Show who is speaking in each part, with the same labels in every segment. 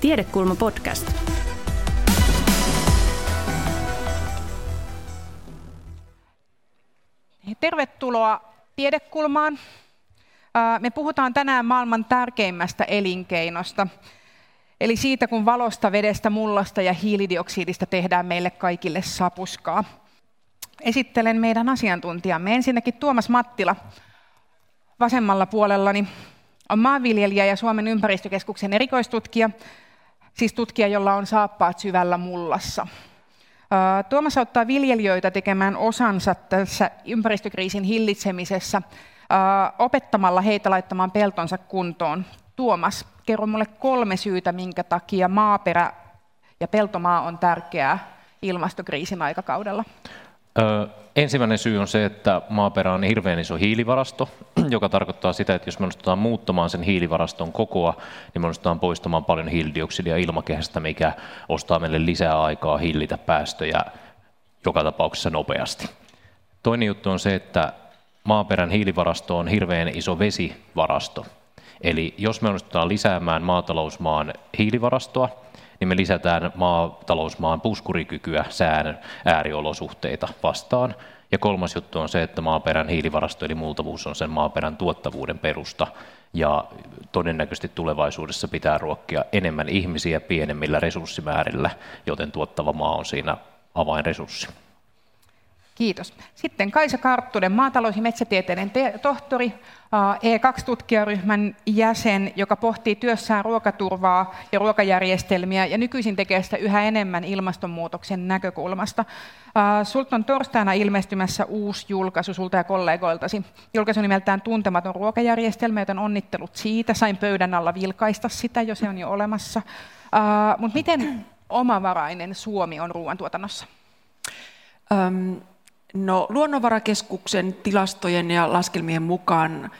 Speaker 1: Tiedekulma podcast.
Speaker 2: Tervetuloa Tiedekulmaan. Me puhutaan tänään maailman tärkeimmästä elinkeinosta, eli siitä, kun valosta, vedestä, mullasta ja hiilidioksidista tehdään meille kaikille sapuskaa. Esittelen meidän asiantuntijamme. Ensinnäkin Tuomas Mattila. Vasemmalla puolellani on maanviljelijä ja Suomen ympäristökeskuksen erikoistutkija, siis tutkija, jolla on saappaat syvällä mullassa. Tuomas auttaa viljelijöitä tekemään osansa tässä ympäristökriisin hillitsemisessä opettamalla heitä laittamaan peltonsa kuntoon. Tuomas, kerro mulle kolme syytä, minkä takia maaperä ja peltomaa on tärkeää ilmastokriisin aikakaudella.
Speaker 3: Ensimmäinen syy on se, että maaperä on hirveän iso hiilivarasto, joka tarkoittaa sitä, että jos me onnistutaan muuttamaan sen hiilivaraston kokoa, niin me onnistutaan poistamaan paljon hiilidioksidia ilmakehästä, mikä ostaa meille lisää aikaa hillitä päästöjä joka tapauksessa nopeasti. Toinen juttu on se, että maaperän hiilivarasto on hirveän iso vesivarasto. Eli jos me onnistutaan lisäämään maatalousmaan hiilivarastoa, niin me lisätään maatalousmaan puskurikykyä sään ääriolosuhteita vastaan. Ja kolmas juttu on se, että maaperän hiilivarasto eli multavuus on sen maaperän tuottavuuden perusta. Ja todennäköisesti tulevaisuudessa pitää ruokkia enemmän ihmisiä pienemmillä resurssimäärillä, joten tuottava maa on siinä avainresurssi.
Speaker 2: Kiitos. Sitten Kaisa Karttunen, maatalous- ja metsätieteiden tohtori, E2-tutkijaryhmän jäsen, joka pohtii työssään ruokaturvaa ja ruokajärjestelmiä ja nykyisin tekee sitä yhä enemmän ilmastonmuutoksen näkökulmasta. Sulta on torstaina ilmestymässä uusi julkaisu sulta ja kollegoiltasi. Julkaisu nimeltään Tuntematon ruokajärjestelmä, joten onnittelut siitä. Sain pöydän alla vilkaista sitä, jo se on jo olemassa. Mutta miten omavarainen Suomi on ruoantuotannossa?
Speaker 4: Um No, Luonnonvarakeskuksen tilastojen ja laskelmien mukaan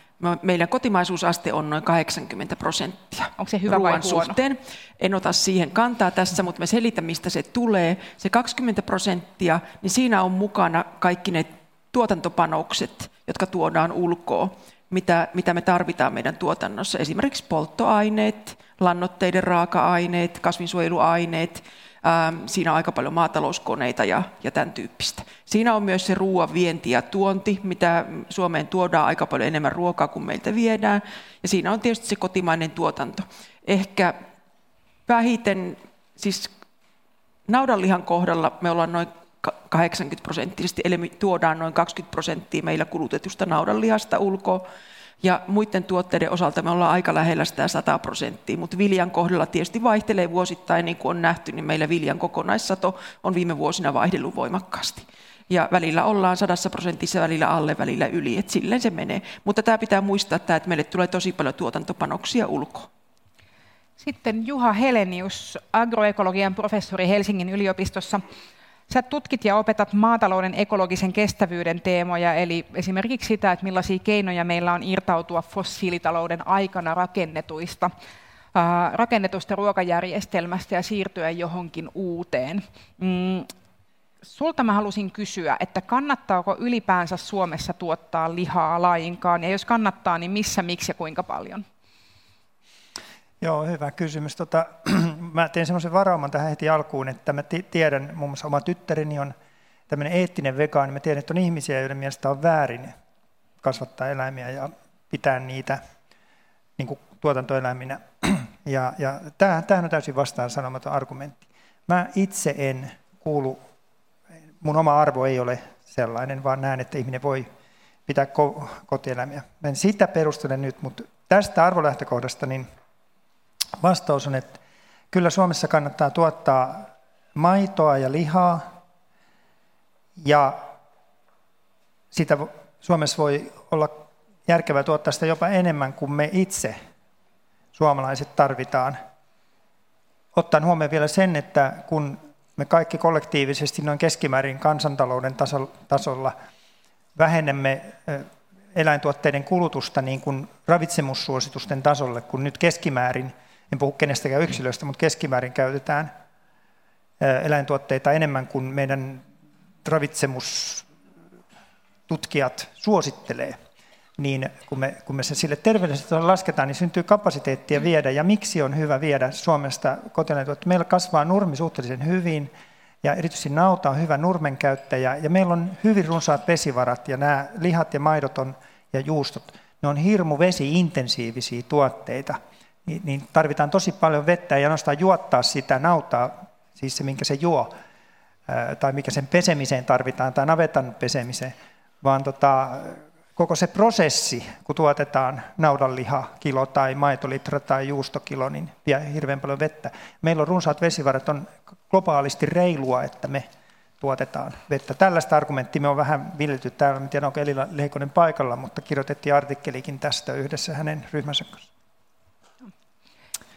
Speaker 4: meidän kotimaisuusaste on noin 80 prosenttia.
Speaker 2: Onko se hyvä vai huono?
Speaker 4: suhteen. En ota siihen kantaa tässä, mutta mä selitän, mistä se tulee. Se 20 prosenttia, niin siinä on mukana kaikki ne tuotantopanokset, jotka tuodaan ulkoa, mitä, mitä me tarvitaan meidän tuotannossa. Esimerkiksi polttoaineet, lannoitteiden raaka-aineet, kasvinsuojeluaineet, siinä on aika paljon maatalouskoneita ja, ja tämän tyyppistä. Siinä on myös se ruoan vienti ja tuonti, mitä Suomeen tuodaan aika paljon enemmän ruokaa kuin meiltä viedään. Ja siinä on tietysti se kotimainen tuotanto. Ehkä vähiten, siis naudanlihan kohdalla me ollaan noin 80 prosenttisesti, eli me tuodaan noin 20 prosenttia meillä kulutetusta naudanlihasta ulkoa. Ja muiden tuotteiden osalta me ollaan aika lähellä sitä 100 prosenttia, mutta viljan kohdalla tietysti vaihtelee vuosittain, niin kuin on nähty, niin meillä viljan kokonaissato on viime vuosina vaihdellut voimakkaasti. Ja välillä ollaan sadassa prosentissa, välillä alle, välillä yli, että silleen se menee. Mutta tämä pitää muistaa, että meille tulee tosi paljon tuotantopanoksia ulkoa.
Speaker 2: Sitten Juha Helenius, agroekologian professori Helsingin yliopistossa. Sä tutkit ja opetat maatalouden ekologisen kestävyyden teemoja, eli esimerkiksi sitä, että millaisia keinoja meillä on irtautua fossiilitalouden aikana rakennetuista, rakennetusta ruokajärjestelmästä ja siirtyä johonkin uuteen. Mm, sulta mä halusin kysyä, että kannattaako ylipäänsä Suomessa tuottaa lihaa lainkaan, ja jos kannattaa, niin missä, miksi ja kuinka paljon?
Speaker 5: Joo, hyvä kysymys. Tota, mä teen semmoisen varauman tähän heti alkuun, että mä tiedän, muun muassa oma tyttäreni on tämmöinen eettinen vegaani. Mä tiedän, että on ihmisiä, joiden mielestä on väärin kasvattaa eläimiä ja pitää niitä niin kuin tuotantoeläiminä. Ja, ja tämähän on täysin vastaan sanomaton argumentti. Mä itse en kuulu, mun oma arvo ei ole sellainen, vaan näen, että ihminen voi pitää kotieläimiä. Mä en sitä perustele nyt, mutta tästä arvolähtökohdasta niin – Vastaus on, että kyllä Suomessa kannattaa tuottaa maitoa ja lihaa, ja sitä Suomessa voi olla järkevää tuottaa sitä jopa enemmän kuin me itse suomalaiset tarvitaan. Ottaen huomioon vielä sen, että kun me kaikki kollektiivisesti noin keskimäärin kansantalouden tasolla vähennämme eläintuotteiden kulutusta niin kuin ravitsemussuositusten tasolle, kun nyt keskimäärin – en puhu kenestäkään yksilöstä, mutta keskimäärin käytetään eläintuotteita enemmän kuin meidän ravitsemustutkijat suosittelee, niin kun me, kun me se sille terveellisesti lasketaan, niin syntyy kapasiteettia viedä. Ja miksi on hyvä viedä Suomesta kotiläintuotetta? Meillä kasvaa nurmi suhteellisen hyvin, ja erityisesti nauta on hyvä nurmenkäyttäjä, ja meillä on hyvin runsaat vesivarat, ja nämä lihat ja maidot on, ja juustot, ne on hirmu vesi-intensiivisiä tuotteita, niin, niin tarvitaan tosi paljon vettä, ja ainoastaan juottaa sitä nautaa, siis se minkä se juo, tai mikä sen pesemiseen tarvitaan, tai navetan pesemiseen, vaan tota, koko se prosessi, kun tuotetaan naudanliha kilo tai maitolitra tai juustokilo, niin vie hirveän paljon vettä. Meillä on runsaat vesivarat, on globaalisti reilua, että me tuotetaan vettä. Tällaista argumenttia me on vähän viljelty täällä. En tiedä, onko Elina Leikonen paikalla, mutta kirjoitettiin artikkelikin tästä yhdessä hänen ryhmänsä kanssa.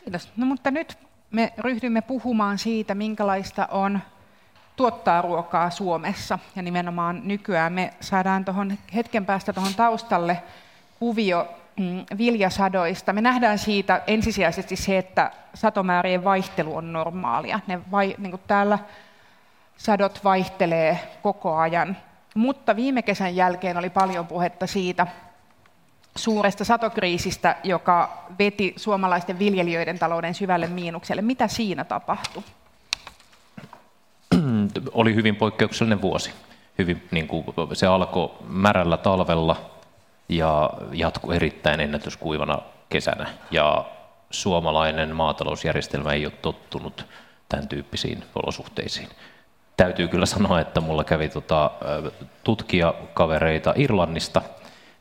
Speaker 2: Kiitos. No, mutta nyt me ryhdymme puhumaan siitä, minkälaista on tuottaa ruokaa Suomessa. Ja nimenomaan nykyään me saadaan tuohon hetken päästä tuohon taustalle kuvio mm, viljasadoista. Me nähdään siitä ensisijaisesti se, että satomäärien vaihtelu on normaalia. Ne vai, niin kuin täällä sadot vaihtelee koko ajan. Mutta viime kesän jälkeen oli paljon puhetta siitä suuresta satokriisistä, joka veti suomalaisten viljelijöiden talouden syvälle miinukselle. Mitä siinä tapahtui?
Speaker 3: oli hyvin poikkeuksellinen vuosi. Hyvin, niin kuin, se alkoi märällä talvella ja jatkui erittäin ennätyskuivana kesänä. Ja suomalainen maatalousjärjestelmä ei ole tottunut tämän tyyppisiin olosuhteisiin. Täytyy kyllä sanoa, että mulla kävi tota, tutkijakavereita Irlannista,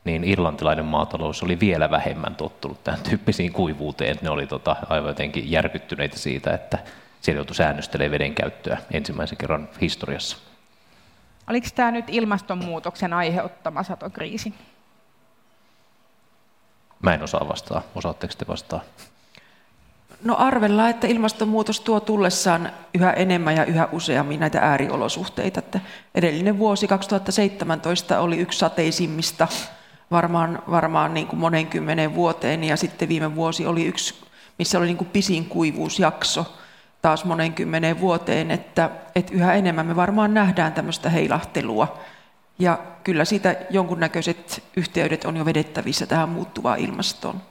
Speaker 3: niin irlantilainen maatalous oli vielä vähemmän tottunut tämän tyyppisiin kuivuuteen. Ne oli tota, aivan jotenkin järkyttyneitä siitä, että siellä joutui säännöstelemään veden käyttöä ensimmäisen kerran historiassa.
Speaker 2: Oliko tämä nyt ilmastonmuutoksen aiheuttama satokriisi?
Speaker 3: Mä en osaa vastaa. Osaatteko te vastaa?
Speaker 4: No arvellaan, että ilmastonmuutos tuo tullessaan yhä enemmän ja yhä useammin näitä ääriolosuhteita. Että edellinen vuosi 2017 oli yksi sateisimmista varmaan, varmaan niin kuin monen kymmenen vuoteen ja sitten viime vuosi oli yksi, missä oli niin kuin pisin kuivuusjakso taas monen kymmeneen vuoteen, että, että yhä enemmän me varmaan nähdään tämmöistä heilahtelua. Ja kyllä siitä jonkunnäköiset yhteydet on jo vedettävissä tähän muuttuvaan ilmastoon.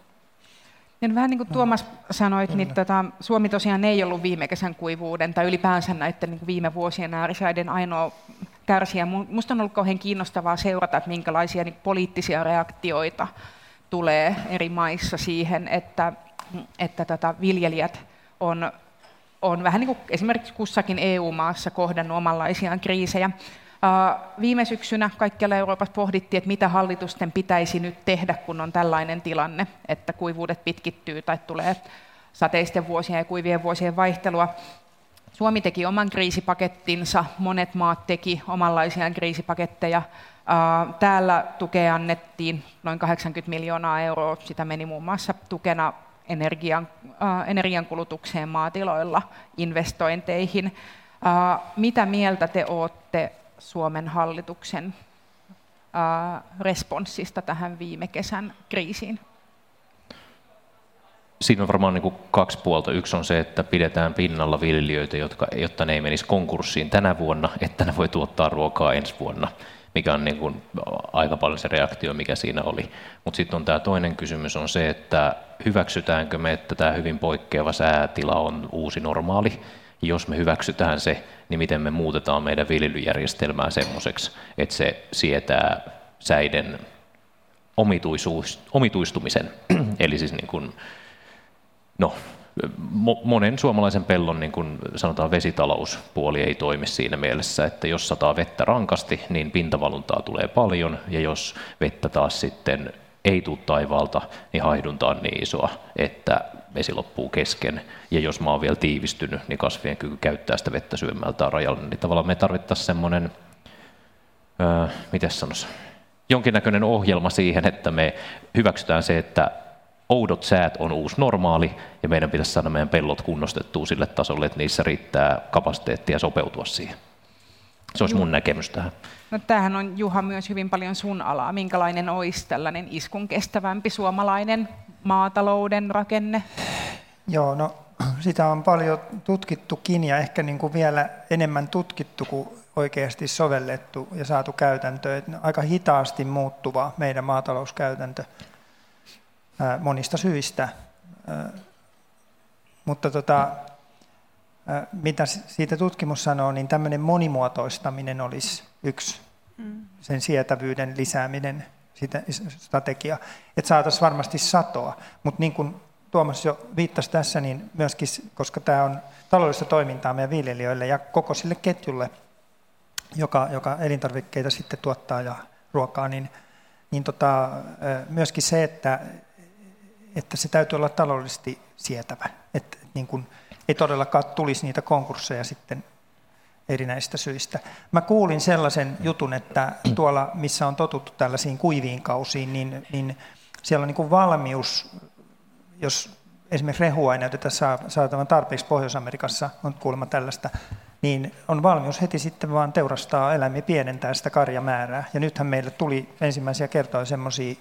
Speaker 2: Ja vähän niin kuin Tuomas sanoit, niin tota, Suomi tosiaan ei ollut viime kesän kuivuuden tai ylipäänsä näiden niin viime vuosien äärisäiden ainoa kärsijä. Minusta on ollut kauhean kiinnostavaa seurata, että minkälaisia niin poliittisia reaktioita tulee eri maissa siihen, että, että tota, viljelijät on on vähän niin kuin esimerkiksi kussakin EU-maassa kohdannut omanlaisiaan kriisejä. Viime syksynä kaikkialla Euroopassa pohdittiin, että mitä hallitusten pitäisi nyt tehdä, kun on tällainen tilanne, että kuivuudet pitkittyy tai tulee sateisten vuosien ja kuivien vuosien vaihtelua. Suomi teki oman kriisipakettinsa, monet maat teki omanlaisiaan kriisipaketteja. Täällä tukea annettiin noin 80 miljoonaa euroa, sitä meni muun muassa tukena energian, energiankulutukseen maatiloilla, investointeihin. Mitä mieltä te olette Suomen hallituksen responssista tähän viime kesän kriisiin?
Speaker 3: Siinä on varmaan niin kuin kaksi puolta. Yksi on se, että pidetään pinnalla viljelijöitä, jotka, jotta ne ei menisi konkurssiin tänä vuonna, että ne voi tuottaa ruokaa ensi vuonna mikä on niin kuin aika paljon se reaktio, mikä siinä oli. Mutta sitten on tämä toinen kysymys on se, että hyväksytäänkö me, että tämä hyvin poikkeava säätila on uusi normaali. Jos me hyväksytään se, niin miten me muutetaan meidän viljelyjärjestelmää semmoiseksi, että se sietää säiden omituistumisen. Eli siis niin kuin, no, monen suomalaisen pellon niin kuin sanotaan vesitalouspuoli ei toimi siinä mielessä, että jos sataa vettä rankasti, niin pintavaluntaa tulee paljon, ja jos vettä taas sitten ei tule taivaalta, niin haihdunta on niin isoa, että vesi loppuu kesken. Ja jos maa on vielä tiivistynyt, niin kasvien kyky käyttää sitä vettä syömältä on rajallinen. Niin tavallaan me tarvittaisiin semmoinen, öö, miten sanoisi, jonkinnäköinen ohjelma siihen, että me hyväksytään se, että oudot säät on uusi normaali ja meidän pitäisi saada meidän pellot kunnostettua sille tasolle, että niissä riittää kapasiteettia sopeutua siihen. Se olisi mun näkemys tähän.
Speaker 2: No, tämähän on Juha myös hyvin paljon sun alaa. Minkälainen olisi tällainen iskun kestävämpi suomalainen maatalouden rakenne?
Speaker 5: Joo, no sitä on paljon tutkittukin ja ehkä niin kuin vielä enemmän tutkittu kuin oikeasti sovellettu ja saatu käytäntö. Että aika hitaasti muuttuva meidän maatalouskäytäntö monista syistä. Mutta tota, mitä siitä tutkimus sanoo, niin tämmöinen monimuotoistaminen olisi yksi mm. sen sietävyyden lisääminen sitä strategia, että saataisiin varmasti satoa. Mutta niin kuin Tuomas jo viittasi tässä, niin myöskin, koska tämä on taloudellista toimintaa meidän viljelijöille ja koko sille ketjulle, joka, joka elintarvikkeita sitten tuottaa ja ruokaa, niin, niin tota, myöskin se, että, että se täytyy olla taloudellisesti sietävä. Että niin kuin, ei todellakaan tulisi niitä konkursseja sitten erinäistä syistä. Mä kuulin sellaisen jutun, että tuolla, missä on totuttu tällaisiin kuiviin kausiin, niin, niin siellä on niin kuin valmius, jos esimerkiksi rehua ei näytetä saatavan tarpeeksi Pohjois-Amerikassa, on kuulemma tällaista, niin on valmius heti sitten vaan teurastaa eläimiä, pienentää sitä karjamäärää. Ja nythän meille tuli ensimmäisiä kertoja semmoisia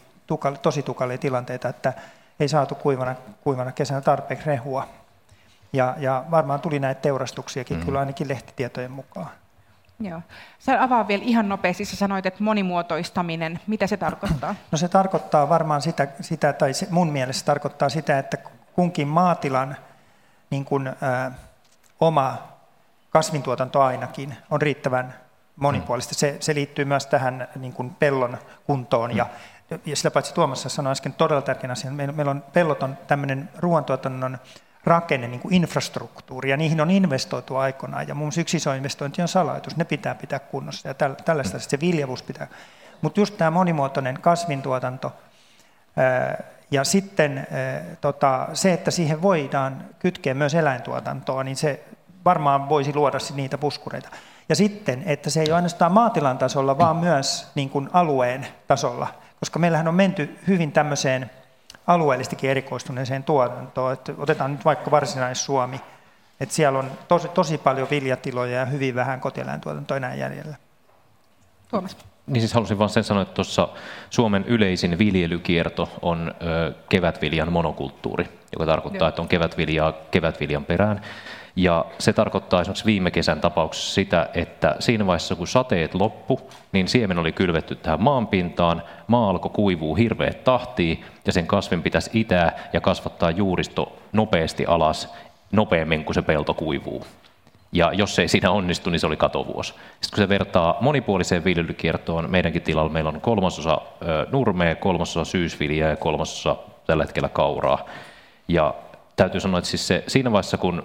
Speaker 5: tosi tukalia tilanteita, että ei saatu kuivana, kuivana kesänä tarpeeksi rehua. Ja, ja varmaan tuli näitä teurastuksiakin, mm. kyllä ainakin lehtitietojen mukaan.
Speaker 2: Joo. Sä avaa vielä ihan nopeasti, sä sanoit, että monimuotoistaminen, mitä se tarkoittaa?
Speaker 5: No se tarkoittaa varmaan sitä, sitä tai se, mun mielestä tarkoittaa sitä, että kunkin maatilan niin kuin, ä, oma kasvintuotanto ainakin on riittävän monipuolista. Se, se liittyy myös tähän niin kuin pellon kuntoon ja, ja sillä paitsi Tuomassa sanoi äsken todella tärkeän asian. Meillä, meillä on, pellot on tämmöinen ruoantuotannon rakenne, niin kuin infrastruktuuri, ja niihin on investoitu aikoinaan, ja muun yksi iso investointi on salaitus, ne pitää pitää kunnossa, ja tällaista se viljavuus pitää. Mutta just tämä monimuotoinen kasvintuotanto, ja sitten tota, se, että siihen voidaan kytkeä myös eläintuotantoa, niin se varmaan voisi luoda niitä puskureita. Ja sitten, että se ei ole ainoastaan maatilan tasolla, vaan myös niin kuin alueen tasolla, koska meillähän on menty hyvin tämmöiseen alueellistikin erikoistuneeseen tuotantoon. Että otetaan nyt vaikka Varsinais-Suomi, että siellä on tosi, tosi paljon viljatiloja ja hyvin vähän kotieläintuotantoa enää jäljellä.
Speaker 2: Tuomas.
Speaker 3: Niin siis halusin vain sen sanoa, että tuossa Suomen yleisin viljelykierto on ö, kevätviljan monokulttuuri, joka tarkoittaa, Joo. että on kevätviljaa kevätviljan perään. Ja se tarkoittaa esimerkiksi viime kesän tapauksessa sitä, että siinä vaiheessa kun sateet loppu, niin siemen oli kylvetty tähän maanpintaan, maa alkoi kuivuu hirveät tahtiin ja sen kasvin pitäisi itää ja kasvattaa juuristo nopeasti alas, nopeammin kuin se pelto kuivuu. Ja jos ei siinä onnistu, niin se oli katovuosi. Sitten kun se vertaa monipuoliseen viljelykiertoon, meidänkin tilalla meillä on kolmasosa nurmea, kolmasosa syysviljaa ja kolmasosa tällä hetkellä kauraa. Ja täytyy sanoa, että siis se, siinä vaiheessa, kun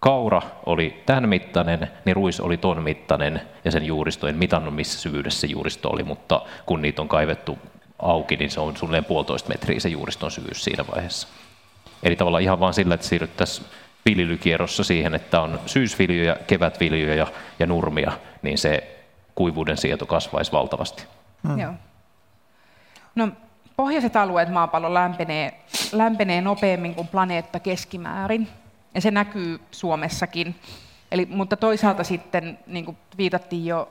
Speaker 3: kaura oli tämän mittainen, niin ruis oli ton mittainen ja sen juuristo, en mitannut missä syvyydessä se juuristo oli, mutta kun niitä on kaivettu auki, niin se on suunnilleen puolitoista metriä se juuriston syvyys siinä vaiheessa. Eli tavallaan ihan vain sillä, että siirryttäisiin viljelykierrossa siihen, että on syysviljoja, kevätviljoja ja nurmia, niin se kuivuuden sieto kasvaisi valtavasti.
Speaker 2: Hmm. Joo. No, pohjoiset alueet maapallo lämpenee, lämpenee nopeammin kuin planeetta keskimäärin ja se näkyy Suomessakin. Eli, mutta toisaalta sitten, niin kuin viitattiin jo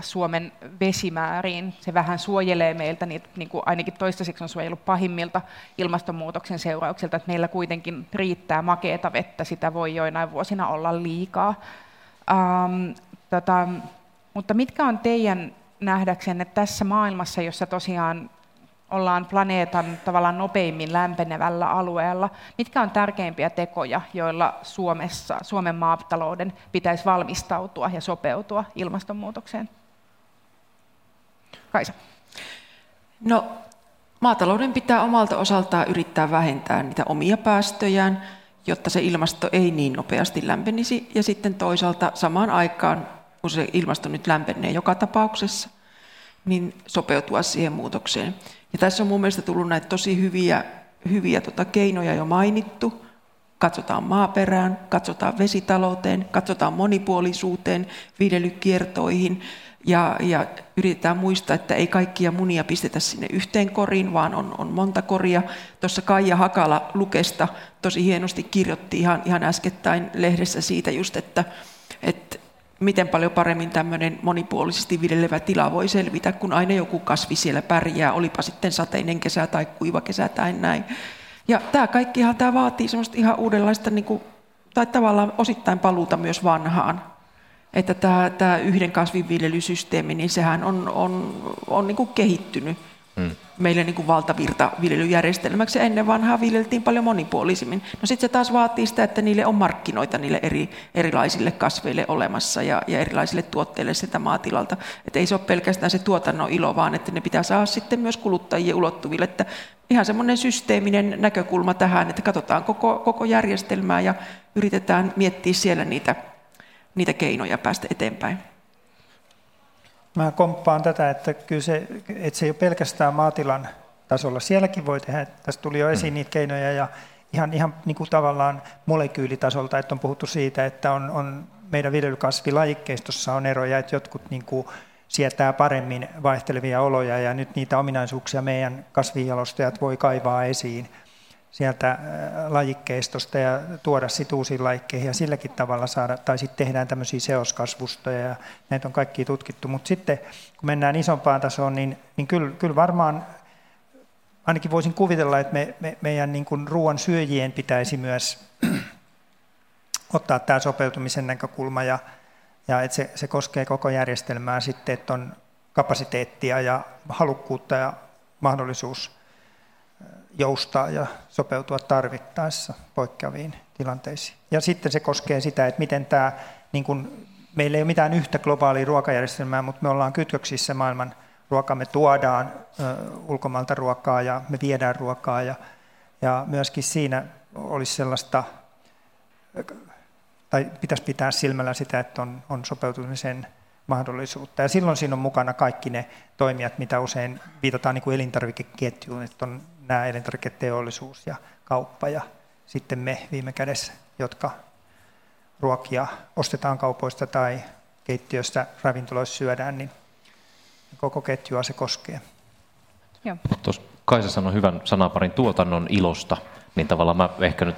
Speaker 2: Suomen vesimääriin, se vähän suojelee meiltä, niin, niin kuin ainakin toistaiseksi on suojellut pahimmilta ilmastonmuutoksen seurauksilta, että meillä kuitenkin riittää makeata vettä, sitä voi joinain vuosina olla liikaa. Ähm, tota, mutta mitkä on teidän nähdäksenne tässä maailmassa, jossa tosiaan ollaan planeetan tavallaan nopeimmin lämpenevällä alueella. Mitkä on tärkeimpiä tekoja, joilla Suomessa, Suomen maatalouden pitäisi valmistautua ja sopeutua ilmastonmuutokseen? Kaisa.
Speaker 4: No, maatalouden pitää omalta osaltaan yrittää vähentää niitä omia päästöjään, jotta se ilmasto ei niin nopeasti lämpenisi. Ja sitten toisaalta samaan aikaan, kun se ilmasto nyt lämpenee joka tapauksessa, niin sopeutua siihen muutokseen. Ja tässä on mun mielestä tullut näitä tosi hyviä, hyviä tota, keinoja jo mainittu. Katsotaan maaperään, katsotaan vesitalouteen, katsotaan monipuolisuuteen, viljelykiertoihin ja, ja yritetään muistaa, että ei kaikkia munia pistetä sinne yhteen koriin, vaan on, on monta koria. Tuossa Kaija Hakala Lukesta tosi hienosti kirjoitti ihan, ihan äskettäin lehdessä siitä just, että, että miten paljon paremmin tämmöinen monipuolisesti viljelevä tila voi selvitä, kun aina joku kasvi siellä pärjää, olipa sitten sateinen kesä tai kuiva kesä tai näin. Ja tämä kaikkihan tämä vaatii semmoista ihan uudenlaista, niin kuin, tai tavallaan osittain paluuta myös vanhaan. että tämä, tämä yhden kasvinviljelysysteemi, niin sehän on, on, on niin kuin kehittynyt hmm. meille niin kuin valtavirtaviljelyjärjestelmäksi. Ennen vanhaa viljeltiin paljon monipuolisimmin. No sitten se taas vaatii sitä, että niille on markkinoita niille eri, erilaisille kasveille olemassa ja, ja erilaisille tuotteille sitä maatilalta. Että ei se ole pelkästään se tuotannon ilo, vaan että ne pitää saada sitten myös kuluttajien ulottuville. Että ihan semmoinen systeeminen näkökulma tähän, että katsotaan koko, koko järjestelmää ja yritetään miettiä siellä niitä, niitä keinoja päästä eteenpäin.
Speaker 5: Mä komppaan tätä, että kyllä se, että se ei ole pelkästään maatilan tasolla. Sielläkin voi tehdä, tästä tuli jo esiin mm. niitä keinoja ja ihan, ihan niin kuin tavallaan molekyylitasolta, että on puhuttu siitä, että on, on meidän viljelykasvilajikeistossa on eroja, että jotkut niin kuin sietää paremmin vaihtelevia oloja ja nyt niitä ominaisuuksia meidän kasvijalostajat voi kaivaa esiin sieltä äh, lajikkeistosta ja tuoda sitten uusiin laikkeihin ja silläkin tavalla saada, tai sitten tehdään tämmöisiä seoskasvustoja ja näitä on kaikki tutkittu. Mutta sitten kun mennään isompaan tasoon, niin, niin kyllä, kyllä varmaan ainakin voisin kuvitella, että me, me, meidän niin kuin ruoan syöjien pitäisi myös ottaa tämä sopeutumisen näkökulma ja, ja että se, se koskee koko järjestelmää sitten, että on kapasiteettia ja halukkuutta ja mahdollisuus joustaa ja sopeutua tarvittaessa poikkeaviin tilanteisiin. Ja sitten se koskee sitä, että miten tämä, niin kuin, meillä ei ole mitään yhtä globaalia ruokajärjestelmää, mutta me ollaan kytköksissä maailman ruokaa, me tuodaan ö, ulkomailta ruokaa ja me viedään ruokaa ja, ja myöskin siinä olisi sellaista, tai pitäisi pitää silmällä sitä, että on, on sopeutumisen mahdollisuutta. Ja silloin siinä on mukana kaikki ne toimijat, mitä usein viitataan niin kuin elintarvikeketjuun, että on nämä elintarviketeollisuus ja kauppa ja sitten me viime kädessä, jotka ruokia ostetaan kaupoista tai keittiöstä ravintoloissa syödään, niin koko ketjua se koskee.
Speaker 3: Joo. Tuossa Kaisa sanoi hyvän sanaparin tuotannon ilosta, niin tavallaan mä ehkä nyt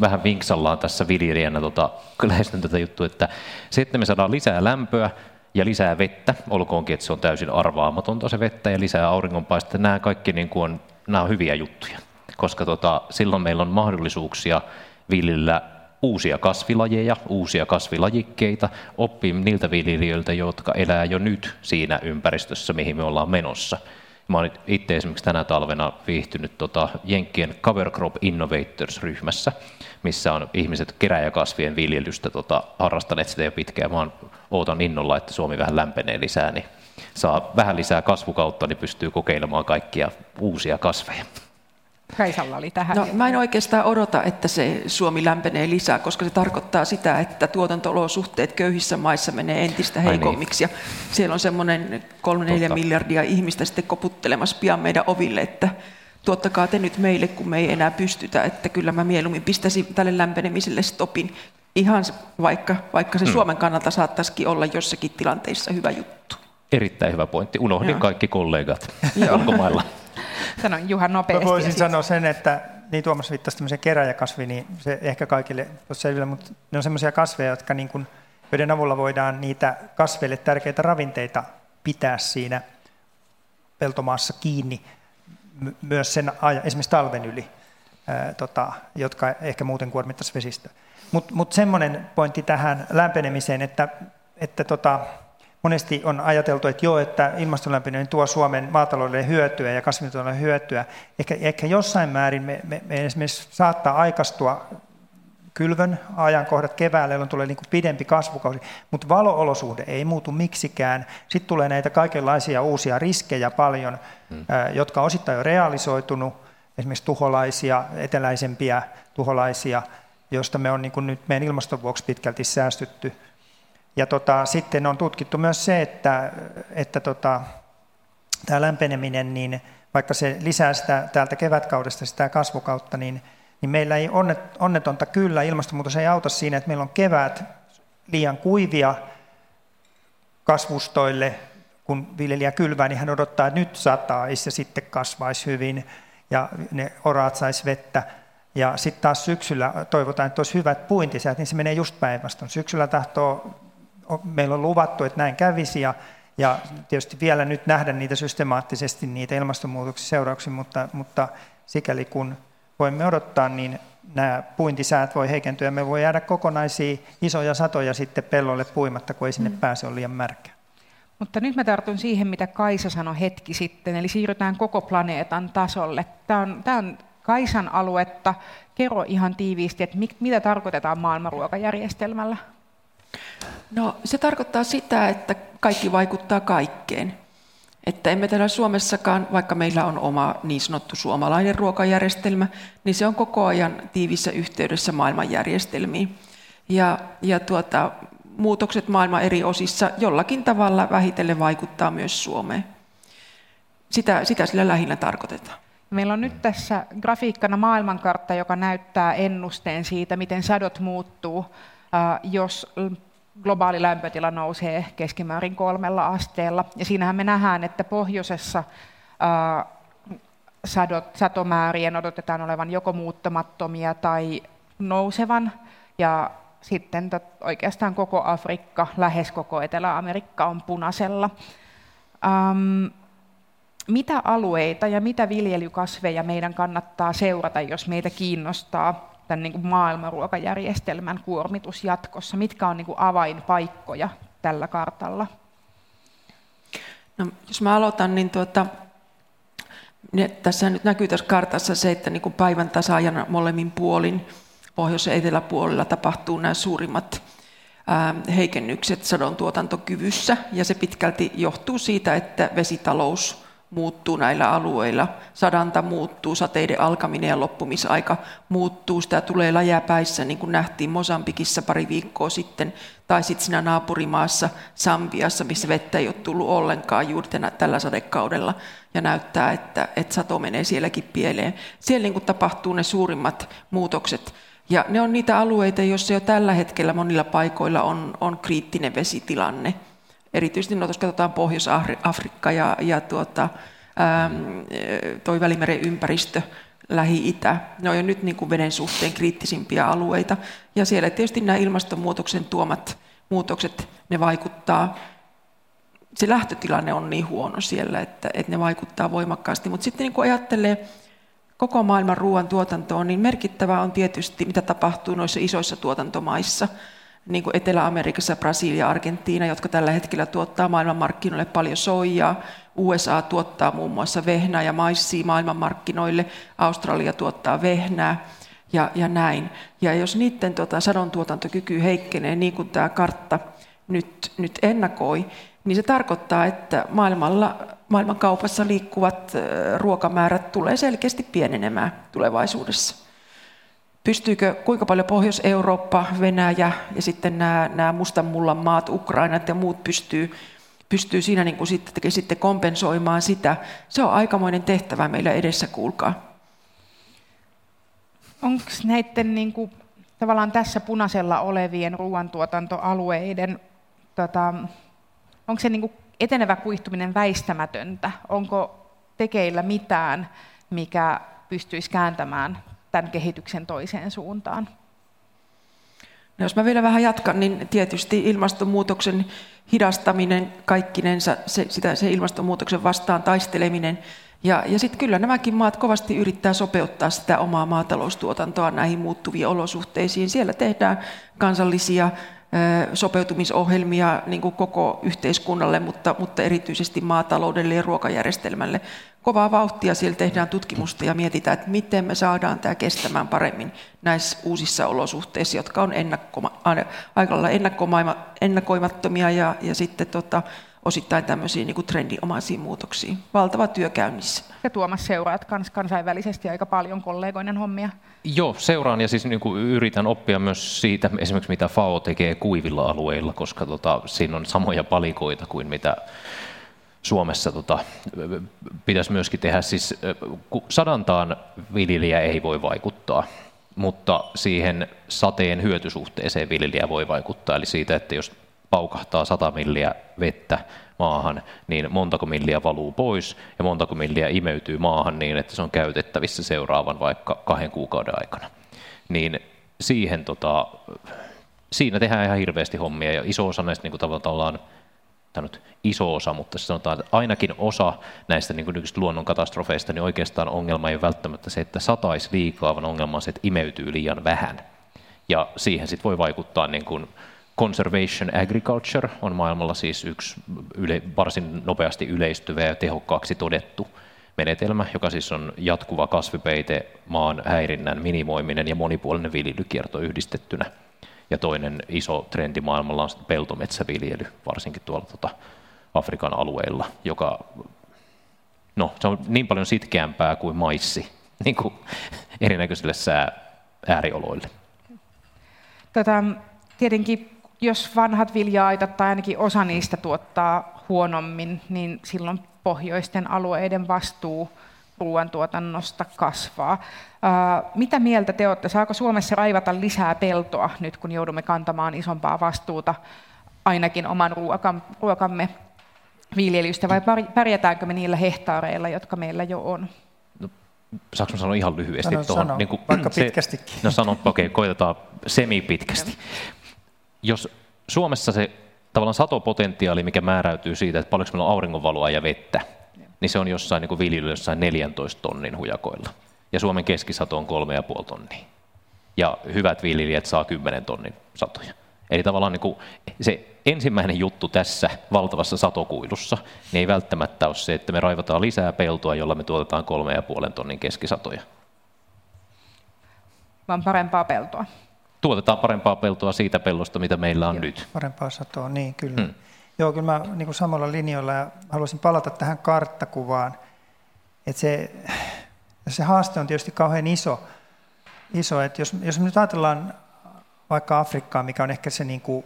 Speaker 3: vähän vinksallaan tässä viljelijänä tota, lähestyn tätä juttua, että se, että me saadaan lisää lämpöä ja lisää vettä, olkoonkin, että se on täysin arvaamatonta se vettä ja lisää auringonpaistetta, nämä kaikki niin kuin on, nämä on hyviä juttuja, koska tota, silloin meillä on mahdollisuuksia viljellä uusia kasvilajeja, uusia kasvilajikkeita, oppii niiltä viljelijöiltä, jotka elää jo nyt siinä ympäristössä, mihin me ollaan menossa. Mä olen itse esimerkiksi tänä talvena viihtynyt tota Jenkkien Cover Crop Innovators-ryhmässä, missä on ihmiset keräjäkasvien viljelystä tota, harrastaneet sitä jo pitkään. Mä ootan innolla, että Suomi vähän lämpenee lisää, niin saa vähän lisää kasvukautta, niin pystyy kokeilemaan kaikkia uusia kasveja.
Speaker 2: Kaisalla oli tähän.
Speaker 4: No, mä en oikeastaan odota, että se Suomi lämpenee lisää, koska se tarkoittaa sitä, että tuotanto-olosuhteet köyhissä maissa menee entistä heikommiksi. Niin. Ja siellä on semmoinen 3-4 miljardia ihmistä sitten koputtelemassa pian meidän oville, että tuottakaa te nyt meille, kun me ei enää pystytä, että kyllä mä mieluummin pistäisin tälle lämpenemiselle stopin, ihan vaikka, vaikka se hmm. Suomen kannalta saattaisikin olla jossakin tilanteissa hyvä juttu.
Speaker 3: Erittäin hyvä pointti. Unohdin Joo. kaikki kollegat ulkomailla.
Speaker 2: Sanon Juha nopeasti.
Speaker 5: Mä voisin sanoa sen, että niin Tuomas viittasi tämmöiseen keräjäkasviin, niin se ehkä kaikille on selvillä, mutta ne on semmoisia kasveja, jotka niin kuin, joiden avulla voidaan niitä kasveille tärkeitä ravinteita pitää siinä peltomaassa kiinni myös sen ajan, esimerkiksi talven yli, ää, tota, jotka ehkä muuten kuormittaisi vesistä. Mutta mut semmoinen pointti tähän lämpenemiseen, että, että tota, monesti on ajateltu, että joo, että ilmastonlämpeneminen tuo Suomen maataloudelle hyötyä ja kasvintuotannolle hyötyä. Ehkä, ehkä jossain määrin me, me, me esimerkiksi saattaa aikastua kylvön ajankohdat keväällä, jolloin tulee niin kuin pidempi kasvukausi, mutta valoolosuhde ei muutu miksikään. Sitten tulee näitä kaikenlaisia uusia riskejä paljon, hmm. jotka osittain jo realisoitunut, esimerkiksi tuholaisia, eteläisempiä tuholaisia, joista me on niin kuin nyt meidän ilmaston vuoksi pitkälti säästytty. Ja tota, sitten on tutkittu myös se, että, että tota, tämä lämpeneminen, niin vaikka se lisää sitä täältä kevätkaudesta sitä kasvukautta, niin niin meillä ei onnet, onnetonta kyllä, ilmastonmuutos ei auta siinä, että meillä on kevät liian kuivia kasvustoille, kun viljelijä kylvää, niin hän odottaa, että nyt sataisi ja sitten kasvaisi hyvin ja ne oraat saisi vettä. Ja sitten taas syksyllä toivotaan, että olisi hyvät puintisät, niin se menee just päinvastoin. Syksyllä tahtoo, meillä on luvattu, että näin kävisi ja, ja tietysti vielä nyt nähdä niitä systemaattisesti, niitä ilmastonmuutoksen seurauksia, mutta, mutta sikäli kun voimme odottaa, niin nämä puintisäät voi heikentyä ja me voi jäädä kokonaisia isoja satoja sitten pellolle puimatta, kun ei sinne mm. pääse, on liian märkä.
Speaker 2: Mutta nyt mä tartun siihen, mitä Kaisa sanoi hetki sitten, eli siirrytään koko planeetan tasolle. Tämä on, tämä on Kaisan aluetta. Kerro ihan tiiviisti, että mitä tarkoitetaan maailmanruokajärjestelmällä?
Speaker 4: No se tarkoittaa sitä, että kaikki vaikuttaa kaikkeen. Että emme täällä Suomessakaan, vaikka meillä on oma niin sanottu suomalainen ruokajärjestelmä, niin se on koko ajan tiivissä yhteydessä maailmanjärjestelmiin. Ja, ja tuota, muutokset maailman eri osissa jollakin tavalla vähitellen vaikuttaa myös Suomeen. Sitä, sitä sillä lähinnä tarkoitetaan.
Speaker 2: Meillä on nyt tässä grafiikkana maailmankartta, joka näyttää ennusteen siitä, miten sadot muuttuu, jos globaali lämpötila nousee keskimäärin kolmella asteella. Ja siinähän me nähdään, että pohjoisessa sadot, satomäärien odotetaan olevan joko muuttamattomia tai nousevan, ja sitten tot, oikeastaan koko Afrikka, lähes koko Etelä-Amerikka on punaisella. Um, mitä alueita ja mitä viljelykasveja meidän kannattaa seurata, jos meitä kiinnostaa tämän niin kuin maailmanruokajärjestelmän kuormitus jatkossa? Mitkä on niin kuin avainpaikkoja tällä kartalla?
Speaker 4: No, jos mä aloitan, niin tuota, tässä nyt näkyy tässä kartassa se, että niin kuin päivän tasaajana molemmin puolin pohjois- ja eteläpuolella tapahtuu nämä suurimmat heikennykset sadon tuotantokyvyssä, ja se pitkälti johtuu siitä, että vesitalous muuttuu näillä alueilla. Sadanta muuttuu, sateiden alkaminen ja loppumisaika muuttuu. Sitä tulee läjäpäissä, niin kuin nähtiin Mosambikissa pari viikkoa sitten, tai sitten siinä naapurimaassa Sambiassa, missä vettä ei ole tullut ollenkaan juuri tällä sadekaudella, ja näyttää, että, että sato menee sielläkin pieleen. Siellä niin kuin tapahtuu ne suurimmat muutokset. Ja ne on niitä alueita, joissa jo tällä hetkellä monilla paikoilla on, on kriittinen vesitilanne – Erityisesti no, jos katsotaan Pohjois-Afrikka ja, ja tuota, ää, toi Välimeren ympäristö, Lähi-Itä, ne on jo nyt niin kuin veden suhteen kriittisimpiä alueita. Ja siellä tietysti nämä ilmastonmuutoksen tuomat muutokset, ne vaikuttaa, se lähtötilanne on niin huono siellä, että, että ne vaikuttaa voimakkaasti. Mutta sitten niin kun ajattelee koko maailman ruoantuotantoon, niin merkittävää on tietysti, mitä tapahtuu noissa isoissa tuotantomaissa – niin kuin Etelä-Amerikassa, Brasilia, Argentiina, jotka tällä hetkellä tuottaa maailmanmarkkinoille paljon soijaa. USA tuottaa muun muassa vehnää ja maissia maailmanmarkkinoille. Australia tuottaa vehnää ja, ja näin. Ja jos niiden tota, sadon tuotantokyky heikkenee, niin kuin tämä kartta nyt, nyt ennakoi, niin se tarkoittaa, että maailmalla, maailmankaupassa liikkuvat ruokamäärät tulee selkeästi pienenemään tulevaisuudessa pystyykö, kuinka paljon Pohjois-Eurooppa, Venäjä ja sitten nämä, nämä mustan mullan maat, Ukrainat ja muut pystyy, pystyy siinä niin kuin sitten, sitten kompensoimaan sitä. Se on aikamoinen tehtävä meillä edessä, kuulkaa.
Speaker 2: Onko näiden niin kuin, tavallaan tässä punaisella olevien ruoantuotantoalueiden, tota, onko se niin kuin etenevä kuihtuminen väistämätöntä? Onko tekeillä mitään, mikä pystyisi kääntämään tämän kehityksen toiseen suuntaan?
Speaker 4: No jos mä vielä vähän jatkan, niin tietysti ilmastonmuutoksen hidastaminen kaikkinensa, se, sitä, se ilmastonmuutoksen vastaan taisteleminen. Ja, ja sitten kyllä nämäkin maat kovasti yrittää sopeuttaa sitä omaa maataloustuotantoa näihin muuttuviin olosuhteisiin. Siellä tehdään kansallisia sopeutumisohjelmia niin kuin koko yhteiskunnalle, mutta, mutta erityisesti maataloudelle ja ruokajärjestelmälle. Kovaa vauhtia siellä tehdään tutkimusta ja mietitään, että miten me saadaan tämä kestämään paremmin näissä uusissa olosuhteissa, jotka on ennakkoma, aika lailla ennakoimattomia ja, ja sitten tota, osittain tämmöisiin niin trendinomaisiin muutoksiin. Valtava työ käynnissä.
Speaker 2: Ja Tuomas seuraat kans kansainvälisesti aika paljon kollegoinen hommia.
Speaker 3: Joo, seuraan ja siis niin kuin yritän oppia myös siitä, esimerkiksi mitä FAO tekee kuivilla alueilla, koska tota, siinä on samoja palikoita kuin mitä Suomessa tota, pitäisi myöskin tehdä. Siis sadantaan viljelijä ei voi vaikuttaa, mutta siihen sateen hyötysuhteeseen viljelijä voi vaikuttaa. Eli siitä, että jos paukahtaa 100 milliä vettä maahan, niin montako milliä valuu pois ja montako milliä imeytyy maahan niin, että se on käytettävissä seuraavan vaikka kahden kuukauden aikana. Niin siihen tota, siinä tehdään ihan hirveästi hommia ja iso osa näistä niin kuin tavallaan tai nyt iso osa, mutta sanotaan, että ainakin osa näistä niin luonnonkatastrofeista, niin oikeastaan ongelma ei ole välttämättä se, että sataisi liikaa, vaan ongelma on se, että imeytyy liian vähän. Ja siihen sitten voi vaikuttaa niin kuin conservation agriculture on maailmalla siis yksi yle, varsin nopeasti yleistyvä ja tehokkaaksi todettu menetelmä, joka siis on jatkuva kasvipeite, maan häirinnän minimoiminen ja monipuolinen viljelykierto yhdistettynä. Ja toinen iso trendi maailmalla on peltometsäviljely, varsinkin tuolla tuota Afrikan alueilla, joka no, se on niin paljon sitkeämpää kuin maissi niin kuin erinäköisille sää äärioloille.
Speaker 2: Tätä, tietenkin, jos vanhat vilja-aitat tai ainakin osa niistä tuottaa huonommin, niin silloin pohjoisten alueiden vastuu ruoantuotannosta kasvaa. Mitä mieltä te olette? Saako Suomessa raivata lisää peltoa nyt, kun joudumme kantamaan isompaa vastuuta ainakin oman ruokamme viljelystä, vai pärjätäänkö me niillä hehtaareilla, jotka meillä jo on?
Speaker 3: No, saanko sanoa ihan lyhyesti
Speaker 5: sano, tuohon? Sano, niin kuin, vaikka se, pitkästikin.
Speaker 3: No sanon, okei, okay, koitetaan semi-pitkästi. Jos Suomessa se tavallaan satopotentiaali, mikä määräytyy siitä, että paljonko meillä on auringonvaloa ja vettä, niin se on jossain niin viljelyllä jossain 14 tonnin hujakoilla. Ja Suomen keskisato on 3,5 tonnia. Ja hyvät viljelijät saa 10 tonnin satoja. Eli tavallaan niin kuin se ensimmäinen juttu tässä valtavassa satokuilussa niin ei välttämättä ole se, että me raivataan lisää peltoa, jolla me tuotetaan 3,5 tonnin keskisatoja.
Speaker 2: Vaan parempaa peltoa.
Speaker 3: Tuotetaan parempaa peltoa siitä pellosta, mitä meillä on Joo, nyt.
Speaker 5: Parempaa satoa, niin kyllä. Hmm. Joo, kyllä mä niin kuin samalla linjoilla ja haluaisin palata tähän karttakuvaan. Että se, se haaste on tietysti kauhean iso. iso että jos, jos me nyt ajatellaan vaikka Afrikkaa, mikä on ehkä se niin kuin,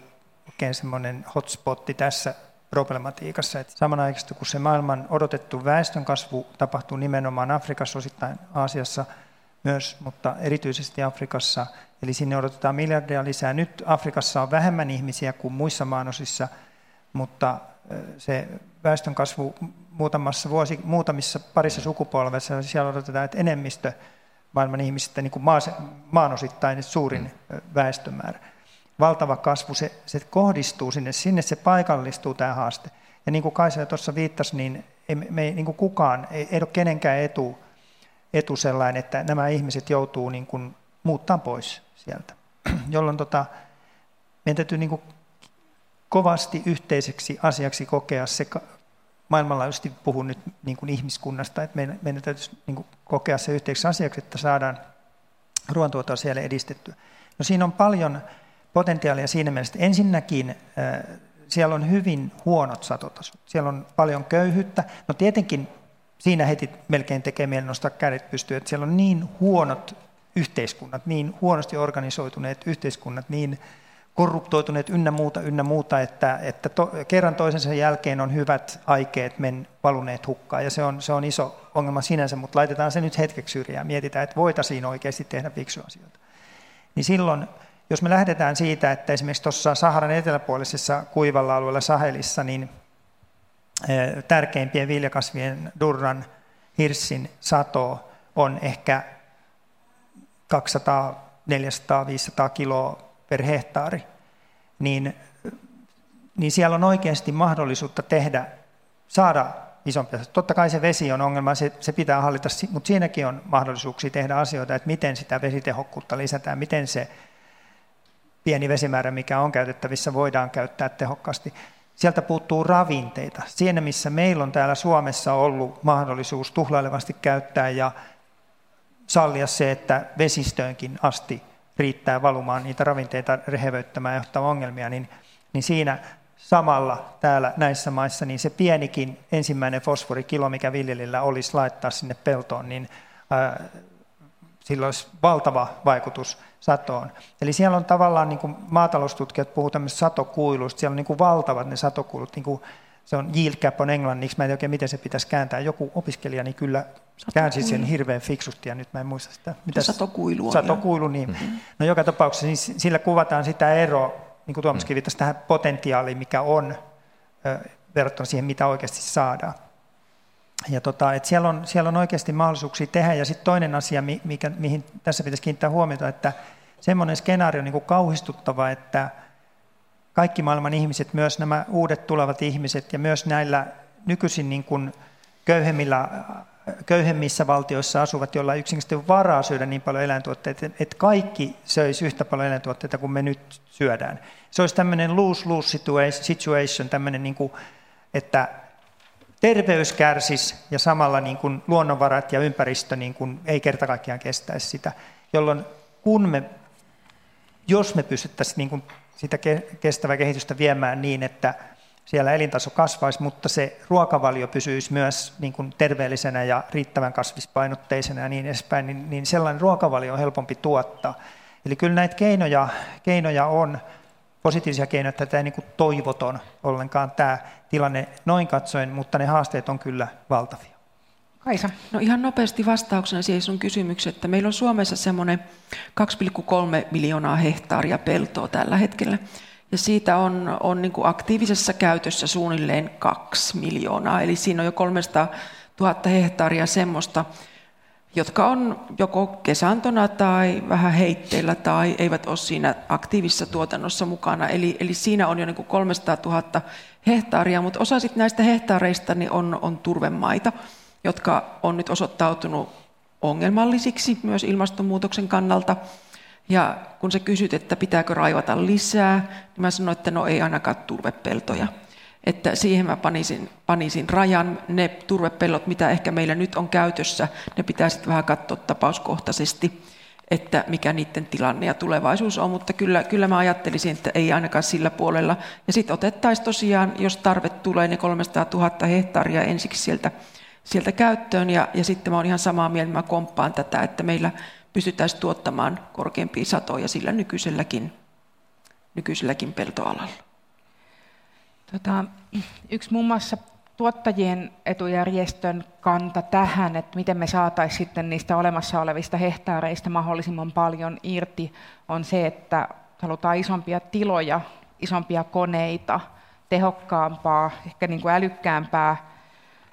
Speaker 5: oikein semmoinen hotspotti tässä problematiikassa, että samanaikaisesti kun se maailman odotettu väestönkasvu tapahtuu nimenomaan Afrikassa, osittain Aasiassa myös, mutta erityisesti Afrikassa, eli sinne odotetaan miljardia lisää. Nyt Afrikassa on vähemmän ihmisiä kuin muissa maanosissa – mutta se väestönkasvu muutamassa vuosi, muutamissa parissa sukupolvessa, siellä odotetaan, että enemmistö maailman ihmisistä niin kuin maas, maanosittain suurin mm. väestömäärä. Valtava kasvu, se, se kohdistuu sinne, sinne se paikallistuu tämä haaste. Ja niin kuin Kaisa tuossa viittasi, niin ei, me ei niin kuin kukaan, ei, ei ole kenenkään etu, etu sellainen, että nämä ihmiset joutuu niin kuin muuttaa pois sieltä. Jolloin tota, meidän täytyy niin kovasti yhteiseksi asiaksi kokea se, maailmanlaajuisesti puhun nyt niin kuin ihmiskunnasta, että meidän, meidän täytyisi niin kuin kokea se yhteiseksi asiaksi, että saadaan ruoantuotoa siellä edistettyä. No siinä on paljon potentiaalia siinä mielessä, että ensinnäkin äh, siellä on hyvin huonot satotasot. Siellä on paljon köyhyyttä. No tietenkin siinä heti melkein tekee mieli nostaa kädet pystyyn, että siellä on niin huonot yhteiskunnat, niin huonosti organisoituneet yhteiskunnat, niin korruptoituneet ynnä muuta, ynnä muuta, että, että to, kerran toisensa jälkeen on hyvät aikeet men valuneet hukkaan, ja se on, se on iso ongelma sinänsä, mutta laitetaan se nyt hetkeksi syrjään, mietitään, että voitaisiin oikeasti tehdä fiksuja asioita. Niin silloin, jos me lähdetään siitä, että esimerkiksi tuossa Saharan eteläpuolisessa kuivalla alueella Sahelissa, niin eh, tärkeimpien viljakasvien durran, hirssin sato on ehkä 200, 400, 500 kiloa per hehtaari, niin, niin siellä on oikeasti mahdollisuutta tehdä, saada isompia. Totta kai se vesi on ongelma, se, se pitää hallita, mutta siinäkin on mahdollisuuksia tehdä asioita, että miten sitä vesitehokkuutta lisätään, miten se pieni vesimäärä, mikä on käytettävissä, voidaan käyttää tehokkaasti. Sieltä puuttuu ravinteita. Siinä, missä meillä on täällä Suomessa ollut mahdollisuus tuhlailevasti käyttää ja sallia se, että vesistöönkin asti riittää valumaan niitä ravinteita rehevöittämään ja ongelmia, niin, niin siinä samalla täällä näissä maissa, niin se pienikin ensimmäinen fosforikilo, mikä viljelijällä olisi laittaa sinne peltoon, niin ää, sillä olisi valtava vaikutus satoon. Eli siellä on tavallaan, niin kuin maataloustutkijat puhuvat tämmöistä satokuiluista, siellä on niin kuin valtavat ne satokuilut, niin kuin se on yield cap on englanniksi, mä en tiedä oikein miten se pitäisi kääntää. Joku opiskelija niin kyllä käänsi sen hirveän fiksusti ja nyt mä en muista sitä.
Speaker 4: Mitä satokuilu on.
Speaker 5: Satokuilu, niin. Mm-hmm. No joka tapauksessa niin sillä kuvataan sitä eroa, niin kuin Tuomaskin viittasi tähän potentiaaliin, mikä on verrattuna siihen, mitä oikeasti saadaan. Ja tota, et siellä, on, siellä on oikeasti mahdollisuuksia tehdä. Ja sitten toinen asia, mikä, mihin tässä pitäisi kiinnittää huomiota, että semmoinen skenaario on niin kuin kauhistuttava, että kaikki maailman ihmiset, myös nämä uudet tulevat ihmiset ja myös näillä nykyisin niin kuin köyhemmillä, köyhemmissä valtioissa asuvat, joilla yksinkertaisesti varaa syödä niin paljon eläintuotteita, että kaikki söisi yhtä paljon eläintuotteita kuin me nyt syödään. Se olisi tämmöinen lose-lose situation, tämmöinen, niin kuin, että terveys kärsisi ja samalla niin kuin luonnonvarat ja ympäristö niin kuin ei kerta kaikkiaan kestäisi sitä, jolloin kun me, jos me pystyttäisiin niin kuin sitä kestävää kehitystä viemään niin, että siellä elintaso kasvaisi, mutta se ruokavalio pysyisi myös niin kuin terveellisenä ja riittävän kasvispainotteisena ja niin edespäin, niin, niin sellainen ruokavalio on helpompi tuottaa. Eli kyllä näitä keinoja, keinoja on, positiivisia keinoja, että tämä ei niin toivoton ollenkaan tämä tilanne noin katsoen, mutta ne haasteet on kyllä valtavia.
Speaker 2: Kaisa.
Speaker 4: No ihan nopeasti vastauksena siihen sun kysymykseen, että meillä on Suomessa semmoinen 2,3 miljoonaa hehtaaria peltoa tällä hetkellä. Ja siitä on, on niin kuin aktiivisessa käytössä suunnilleen 2 miljoonaa, eli siinä on jo 300 000 hehtaaria semmoista, jotka on joko kesantona tai vähän heitteillä tai eivät ole siinä aktiivisessa tuotannossa mukana. Eli, eli siinä on jo niin kuin 300 000 hehtaaria, mutta osa näistä hehtaareista niin on, on turvemaita jotka on nyt osoittautunut ongelmallisiksi myös ilmastonmuutoksen kannalta. Ja kun sä kysyt, että pitääkö raivata lisää, niin mä sanoin, että no ei ainakaan turvepeltoja. Että siihen mä panisin, panisin rajan. Ne turvepellot, mitä ehkä meillä nyt on käytössä, ne pitää sitten vähän katsoa tapauskohtaisesti, että mikä niiden tilanne ja tulevaisuus on. Mutta kyllä, kyllä mä ajattelisin, että ei ainakaan sillä puolella. Ja sitten otettaisiin tosiaan, jos tarve tulee, ne 300 000 hehtaaria ensiksi sieltä sieltä käyttöön. Ja, ja sitten mä olen ihan samaa mieltä, mä komppaan tätä, että meillä pystyttäisiin tuottamaan korkeampia satoja sillä nykyiselläkin, nykyiselläkin peltoalalla.
Speaker 2: Tota, yksi muun muassa tuottajien etujärjestön kanta tähän, että miten me saataisiin sitten niistä olemassa olevista hehtaareista mahdollisimman paljon irti, on se, että halutaan isompia tiloja, isompia koneita, tehokkaampaa, ehkä niin kuin älykkäämpää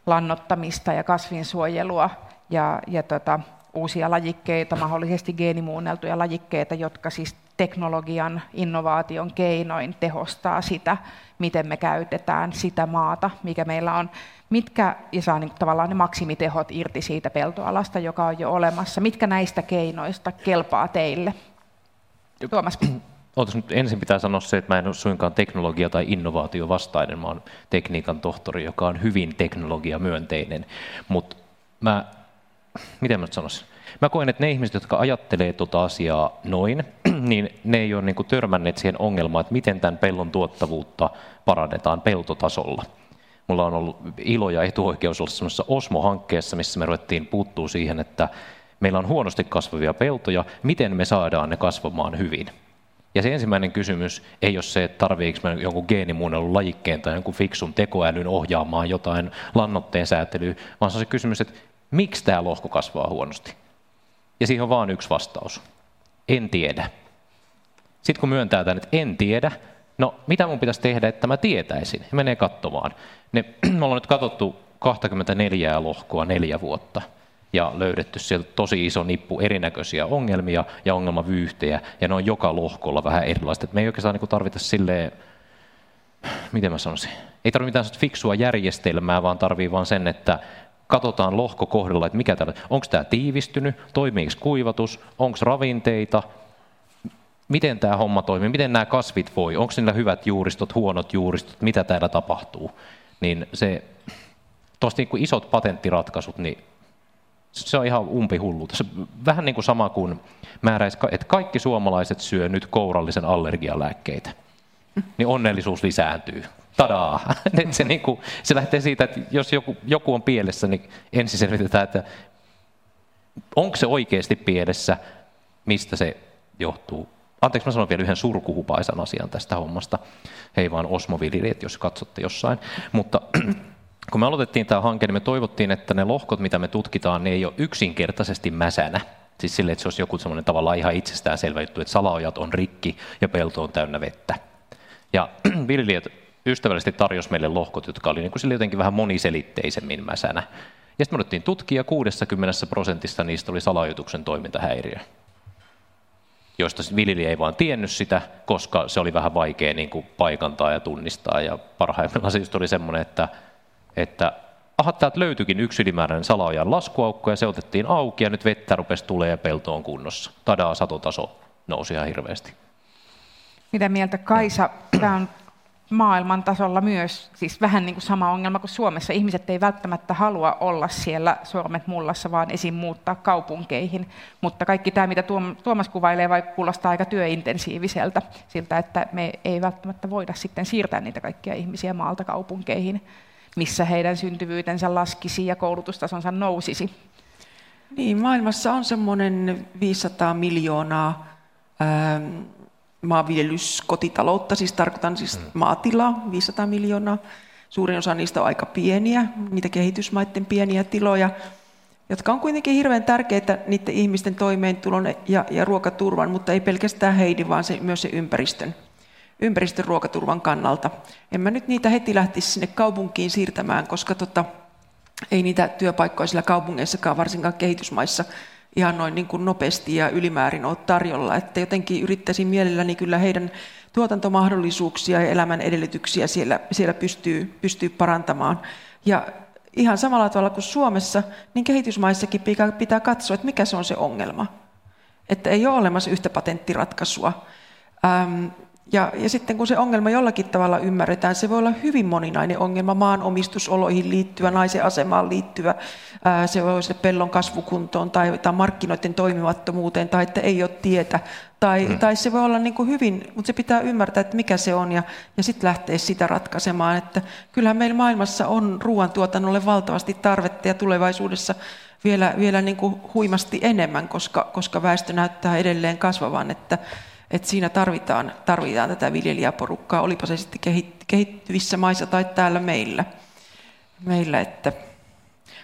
Speaker 2: lannottamista ja kasvinsuojelua ja, ja tota, uusia lajikkeita, mahdollisesti geenimuunneltuja lajikkeita, jotka siis teknologian innovaation keinoin tehostaa sitä, miten me käytetään sitä maata, mikä meillä on, mitkä, ja saa niin tavallaan ne maksimitehot irti siitä peltoalasta, joka on jo olemassa. Mitkä näistä keinoista kelpaa teille? Tuomas.
Speaker 3: Ootas nyt ensin pitää sanoa se, että mä en ole suinkaan teknologia- tai innovaatio vastainen. Mä oon tekniikan tohtori, joka on hyvin teknologiamyönteinen. Mutta mä, miten mä nyt sanoisin? Mä koen, että ne ihmiset, jotka ajattelee tuota asiaa noin, niin ne ei ole niinku törmänneet siihen ongelmaan, että miten tämän pellon tuottavuutta parannetaan peltotasolla. Mulla on ollut ilo ja etuoikeus olla semmoisessa Osmo-hankkeessa, missä me ruvettiin puuttuu siihen, että meillä on huonosti kasvavia peltoja, miten me saadaan ne kasvamaan hyvin. Ja se ensimmäinen kysymys ei ole se, että tarviiko jonkun geenimuunnellun lajikkeen tai jonkun fiksun tekoälyn ohjaamaan jotain lannotteen säätelyä, vaan se on se kysymys, että miksi tämä lohko kasvaa huonosti? Ja siihen on vain yksi vastaus. En tiedä. Sitten kun myöntää tämän, että en tiedä, no mitä mun pitäisi tehdä, että mä tietäisin? Menee katsomaan. Ne, me ollaan nyt katsottu 24 lohkoa neljä vuotta ja löydetty sieltä tosi iso nippu erinäköisiä ongelmia ja ongelmavyyhtejä, ja ne on joka lohkolla vähän erilaiset. Et me ei oikeastaan niin tarvita silleen, miten mä sanoisin, ei tarvitse mitään fiksua järjestelmää, vaan tarvii vaan sen, että katsotaan lohko kohdalla, että mikä täällä, onko tämä tiivistynyt, toimiiko kuivatus, onko ravinteita, miten tämä homma toimii, miten nämä kasvit voi, onko niillä hyvät juuristot, huonot juuristot, mitä täällä tapahtuu. Niin se, tuosta niin isot patenttiratkaisut, niin se on ihan umpihullu. Se vähän niin kuin sama kuin määräisi, että kaikki suomalaiset syö nyt kourallisen allergialääkkeitä. Niin onnellisuus lisääntyy. Tadaa! se, niin kuin, se lähtee siitä, että jos joku, joku on pielessä, niin ensin selvitetään, että onko se oikeasti pielessä, mistä se johtuu. Anteeksi, mä sanon vielä yhden surkuhupaisan asian tästä hommasta. Hei vaan osmoviljelijät, jos katsotte jossain. Mutta kun me aloitettiin tämä hanke, niin me toivottiin, että ne lohkot, mitä me tutkitaan, ne ei ole yksinkertaisesti mäsänä. Siis sille, että se olisi joku semmoinen tavallaan ihan itsestäänselvä juttu, että salaojat on rikki ja pelto on täynnä vettä. Ja viljelijät ystävällisesti tarjosi meille lohkot, jotka oli niin kuin sille jotenkin vähän moniselitteisemmin mäsänä. Ja sitten me otettiin tutkia, 60 prosentissa niistä oli salaojoituksen toimintahäiriö. joista viljelijä ei vaan tiennyt sitä, koska se oli vähän vaikea niin kuin paikantaa ja tunnistaa. Ja parhaimmillaan siis oli semmoinen, että, että aha, täältä löytyikin yksi ylimääräinen salaojan laskuaukko ja se otettiin auki ja nyt vettä rupesi tulee ja pelto on kunnossa. Tadaa, satotaso nousi ihan hirveästi.
Speaker 2: Mitä mieltä Kaisa? Tämä on maailman tasolla myös siis vähän niin kuin sama ongelma kuin Suomessa. Ihmiset ei välttämättä halua olla siellä sormet mullassa, vaan esim. muuttaa kaupunkeihin. Mutta kaikki tämä, mitä Tuomas kuvailee, vaikka kuulostaa aika työintensiiviseltä, siltä, että me ei välttämättä voida sitten siirtää niitä kaikkia ihmisiä maalta kaupunkeihin, missä heidän syntyvyytensä laskisi ja koulutustasonsa nousisi.
Speaker 4: Niin, maailmassa on semmoinen 500 miljoonaa ähm, maanviljelyskotitaloutta, siis tarkoitan siis mm. maatilaa, 500 miljoonaa. Suurin osa niistä on aika pieniä, niitä kehitysmaiden pieniä tiloja, jotka on kuitenkin hirveän tärkeitä niiden ihmisten toimeentulon ja, ja ruokaturvan, mutta ei pelkästään heidän, vaan se, myös se ympäristön, ympäristön ruokaturvan kannalta. En mä nyt niitä heti lähtisi sinne kaupunkiin siirtämään, koska tota, ei niitä työpaikkoja siellä kaupungeissakaan, varsinkaan kehitysmaissa, ihan noin niin kuin nopeasti ja ylimäärin ole tarjolla. Että jotenkin yrittäisin mielelläni kyllä heidän tuotantomahdollisuuksia ja elämän edellytyksiä siellä, siellä pystyy, pystyy parantamaan. Ja ihan samalla tavalla kuin Suomessa, niin kehitysmaissakin pitää, pitää katsoa, että mikä se on se ongelma. Että ei ole olemassa yhtä patenttiratkaisua. Ähm, ja, ja sitten kun se ongelma jollakin tavalla ymmärretään, se voi olla hyvin moninainen ongelma maanomistusoloihin liittyvä, naisen asemaan liittyvä, ää, se voi olla se pellon kasvukuntoon tai, tai markkinoiden toimimattomuuteen tai että ei ole tietä. Tai, hmm. tai se voi olla niin kuin hyvin, mutta se pitää ymmärtää, että mikä se on ja, ja sitten lähteä sitä ratkaisemaan. Että kyllähän meillä maailmassa on ruoantuotannolle valtavasti tarvetta ja tulevaisuudessa vielä, vielä niin kuin huimasti enemmän, koska, koska väestö näyttää edelleen kasvavan. Että, että siinä tarvitaan, tarvitaan tätä viljelijäporukkaa, olipa se sitten kehittyvissä maissa tai täällä meillä. meillä että.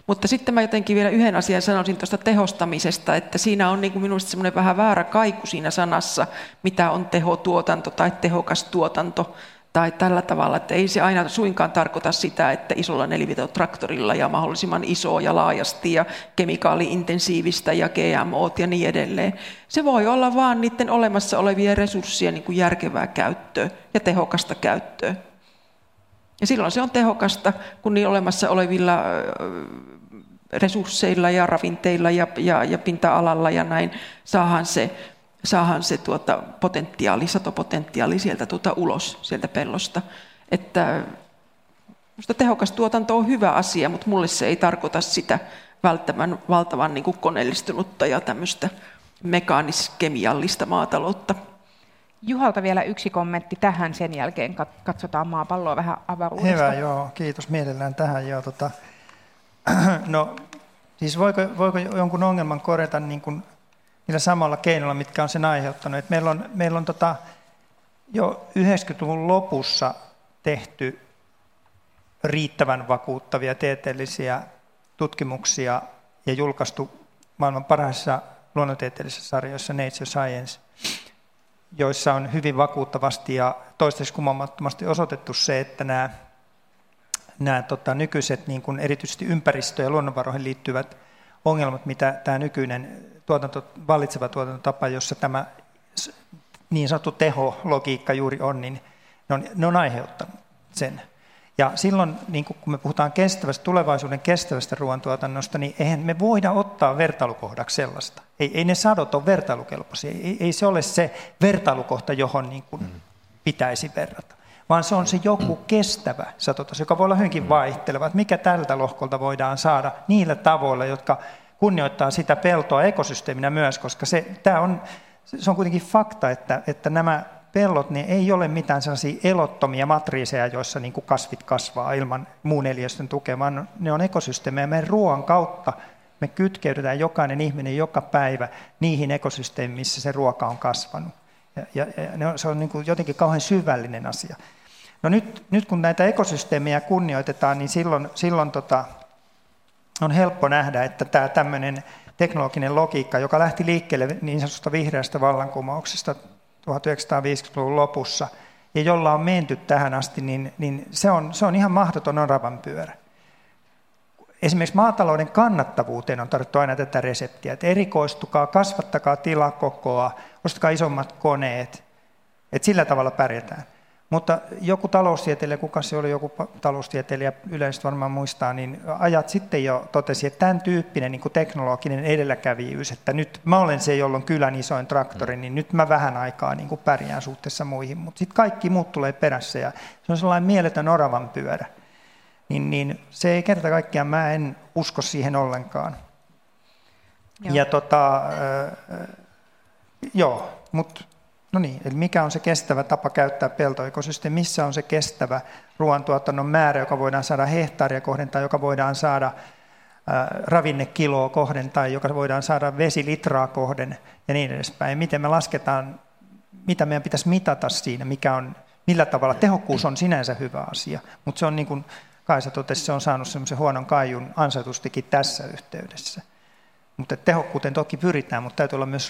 Speaker 4: Mutta sitten mä jotenkin vielä yhden asian sanoisin tuosta tehostamisesta, että siinä on niin kuin minusta semmoinen vähän väärä kaiku siinä sanassa, mitä on tehotuotanto tai tehokas tuotanto tai tällä tavalla, että ei se aina suinkaan tarkoita sitä, että isolla nelivitotraktorilla ja mahdollisimman iso ja laajasti ja kemikaali-intensiivistä ja GMO ja niin edelleen. Se voi olla vain niiden olemassa olevien resurssien niin kuin järkevää käyttöä ja tehokasta käyttöä. Ja silloin se on tehokasta, kun niin olemassa olevilla resursseilla ja ravinteilla ja, ja, ja pinta-alalla ja näin saahan se saahan se tuota potentiaali, satopotentiaali sieltä tuota ulos sieltä pellosta. Että minusta tehokas tuotanto on hyvä asia, mutta mulle se ei tarkoita sitä välttämän valtavan niin kuin koneellistunutta ja tämmöistä mekaanis-kemiallista maataloutta.
Speaker 2: Juhalta vielä yksi kommentti tähän, sen jälkeen katsotaan maapalloa vähän avaruudesta.
Speaker 5: Hyvä, joo, kiitos mielellään tähän. Joo, tota, no, siis voiko, voiko jonkun ongelman korjata niin kuin niillä samalla keinoilla, mitkä on sen aiheuttanut. Et meillä on, meillä on tota, jo 90-luvun lopussa tehty riittävän vakuuttavia tieteellisiä tutkimuksia ja julkaistu maailman parhaissa luonnontieteellisissä sarjoissa Nature Science, joissa on hyvin vakuuttavasti ja toistaiseksi kumoamattomasti osoitettu se, että nämä, nämä tota, nykyiset niin kuin erityisesti ympäristö- ja luonnonvaroihin liittyvät ongelmat, mitä tämä nykyinen tuotanto, vallitseva tuotantotapa, jossa tämä niin sanottu tehologiikka juuri on, niin ne on, ne on aiheuttanut sen. Ja silloin, niin kun me puhutaan kestävästä, tulevaisuuden kestävästä ruoantuotannosta, niin eihän me voida ottaa vertailukohdaksi sellaista. Ei, ei ne sadot ole vertailukelpoisia. Ei, ei se ole se vertailukohta, johon niin kuin mm. pitäisi verrata. Vaan se on se joku kestävä satotaso, joka voi olla hyvinkin vaihteleva. Että mikä tältä lohkolta voidaan saada niillä tavoilla, jotka kunnioittaa sitä peltoa ekosysteeminä myös, koska se, tämä on, se on kuitenkin fakta, että, että nämä pellot niin ei ole mitään sellaisia elottomia matriiseja, joissa niin kuin kasvit kasvaa ilman muun eliöstön tukea, vaan ne on ekosysteemejä. Meidän ruoan kautta me kytkeydytään jokainen ihminen joka päivä niihin ekosysteemiin, missä se ruoka on kasvanut. Ja, ja, ja se on niin kuin jotenkin kauhean syvällinen asia. No nyt, nyt kun näitä ekosysteemejä kunnioitetaan, niin silloin, silloin tota, on helppo nähdä, että tämä tämmöinen teknologinen logiikka, joka lähti liikkeelle niin sanotusta vihreästä vallankumouksesta 1950-luvun lopussa, ja jolla on menty tähän asti, niin, niin se, on, se on ihan mahdoton oravan pyörä. esimerkiksi maatalouden kannattavuuteen on tarvittu aina tätä reseptiä, että erikoistukaa, kasvattakaa tilakokoa, ostakaa isommat koneet, että sillä tavalla pärjätään. Mutta joku taloustieteilijä, kuka se oli, joku taloustieteilijä yleisesti varmaan muistaa, niin ajat sitten jo totesi, että tämän tyyppinen niin kuin teknologinen edelläkävijyys, että nyt mä olen se, jolla on kylän isoin traktori, niin nyt mä vähän aikaa niin kuin pärjään suhteessa muihin, mutta sitten kaikki muut tulee perässä ja se on sellainen mieletön oravan pyörä. Niin, niin se ei kerta kaikkiaan, mä en usko siihen ollenkaan. Joo. Ja tota, äh, joo, mutta No niin, eli mikä on se kestävä tapa käyttää peltoekosysteemi, missä on se kestävä ruoantuotannon määrä, joka voidaan saada hehtaaria kohden tai joka voidaan saada ravinnekiloa kohden tai joka voidaan saada vesilitraa kohden ja niin edespäin. Miten me lasketaan, mitä meidän pitäisi mitata siinä, mikä on, millä tavalla tehokkuus on sinänsä hyvä asia, mutta se on niin kuin Kaisa totesi, se on saanut semmoisen huonon kaijun ansaitustikin tässä yhteydessä. Mutta tehokkuuteen toki pyritään, mutta täytyy olla myös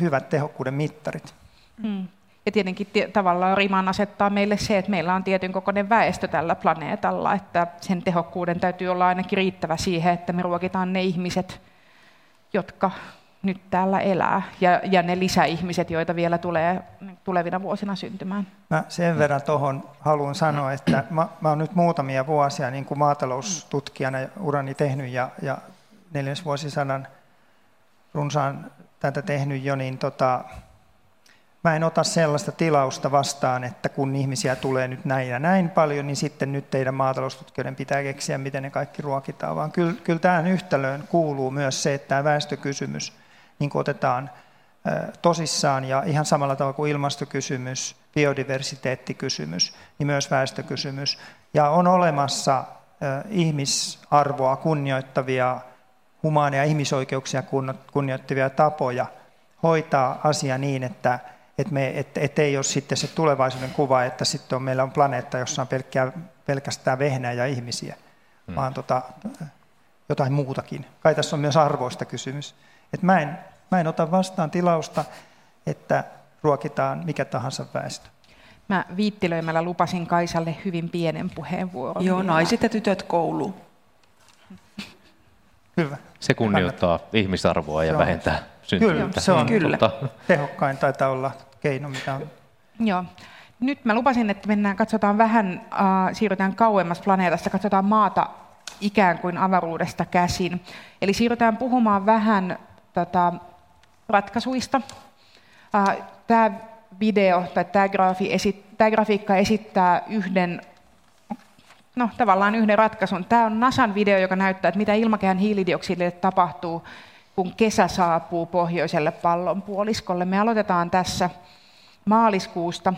Speaker 5: hyvät tehokkuuden mittarit.
Speaker 2: Mm. Ja tietenkin tavallaan riman asettaa meille se, että meillä on tietyn kokoinen väestö tällä planeetalla, että sen tehokkuuden täytyy olla ainakin riittävä siihen, että me ruokitaan ne ihmiset, jotka nyt täällä elää, ja, ja ne lisäihmiset, joita vielä tulee tulevina vuosina syntymään.
Speaker 5: Mä sen verran tuohon haluan sanoa, että mä, mä olen nyt muutamia vuosia niin kuin maataloustutkijana urani tehnyt ja, ja neljäsvuosisadan runsaan tätä tehnyt jo, niin tota, Mä en ota sellaista tilausta vastaan, että kun ihmisiä tulee nyt näin ja näin paljon, niin sitten nyt teidän maataloustutkijoiden pitää keksiä, miten ne kaikki ruokitaan. Vaan kyllä, kyllä tähän yhtälöön kuuluu myös se, että tämä väestökysymys niin otetaan tosissaan ja ihan samalla tavalla kuin ilmastokysymys, biodiversiteettikysymys, niin myös väestökysymys. Ja on olemassa ihmisarvoa kunnioittavia, humaaneja ihmisoikeuksia kunnioittavia tapoja hoitaa asia niin, että että me, et, et ei ole sitten se tulevaisuuden kuva, että sitten on, meillä on planeetta, jossa on pelkkää, pelkästään vehnää ja ihmisiä, hmm. vaan tota, jotain muutakin. Kai tässä on myös arvoista kysymys. Et mä, en, mä en ota vastaan tilausta, että ruokitaan mikä tahansa väestö.
Speaker 2: Mä viittilöimällä lupasin Kaisalle hyvin pienen puheenvuoron.
Speaker 4: Joo, naiset ja tytöt kouluun.
Speaker 5: Hyvä.
Speaker 3: Se kunnioittaa Kannattaa. ihmisarvoa ja se vähentää
Speaker 5: Kyllä, se on Kyllä. tehokkain taitaa olla keino, mitä on.
Speaker 2: Joo. Nyt mä lupasin, että mennään, katsotaan vähän, äh, siirrytään kauemmas planeetasta, katsotaan maata ikään kuin avaruudesta käsin. Eli siirrytään puhumaan vähän tota, ratkaisuista. Äh, tämä video tai tämä, graafi esit, tämä grafiikka esittää yhden no, tavallaan yhden ratkaisun. Tämä on NASAn video, joka näyttää, että mitä ilmakehän hiilidioksidille tapahtuu, kun kesä saapuu pohjoiselle pallonpuoliskolle. Me aloitetaan tässä maaliskuusta.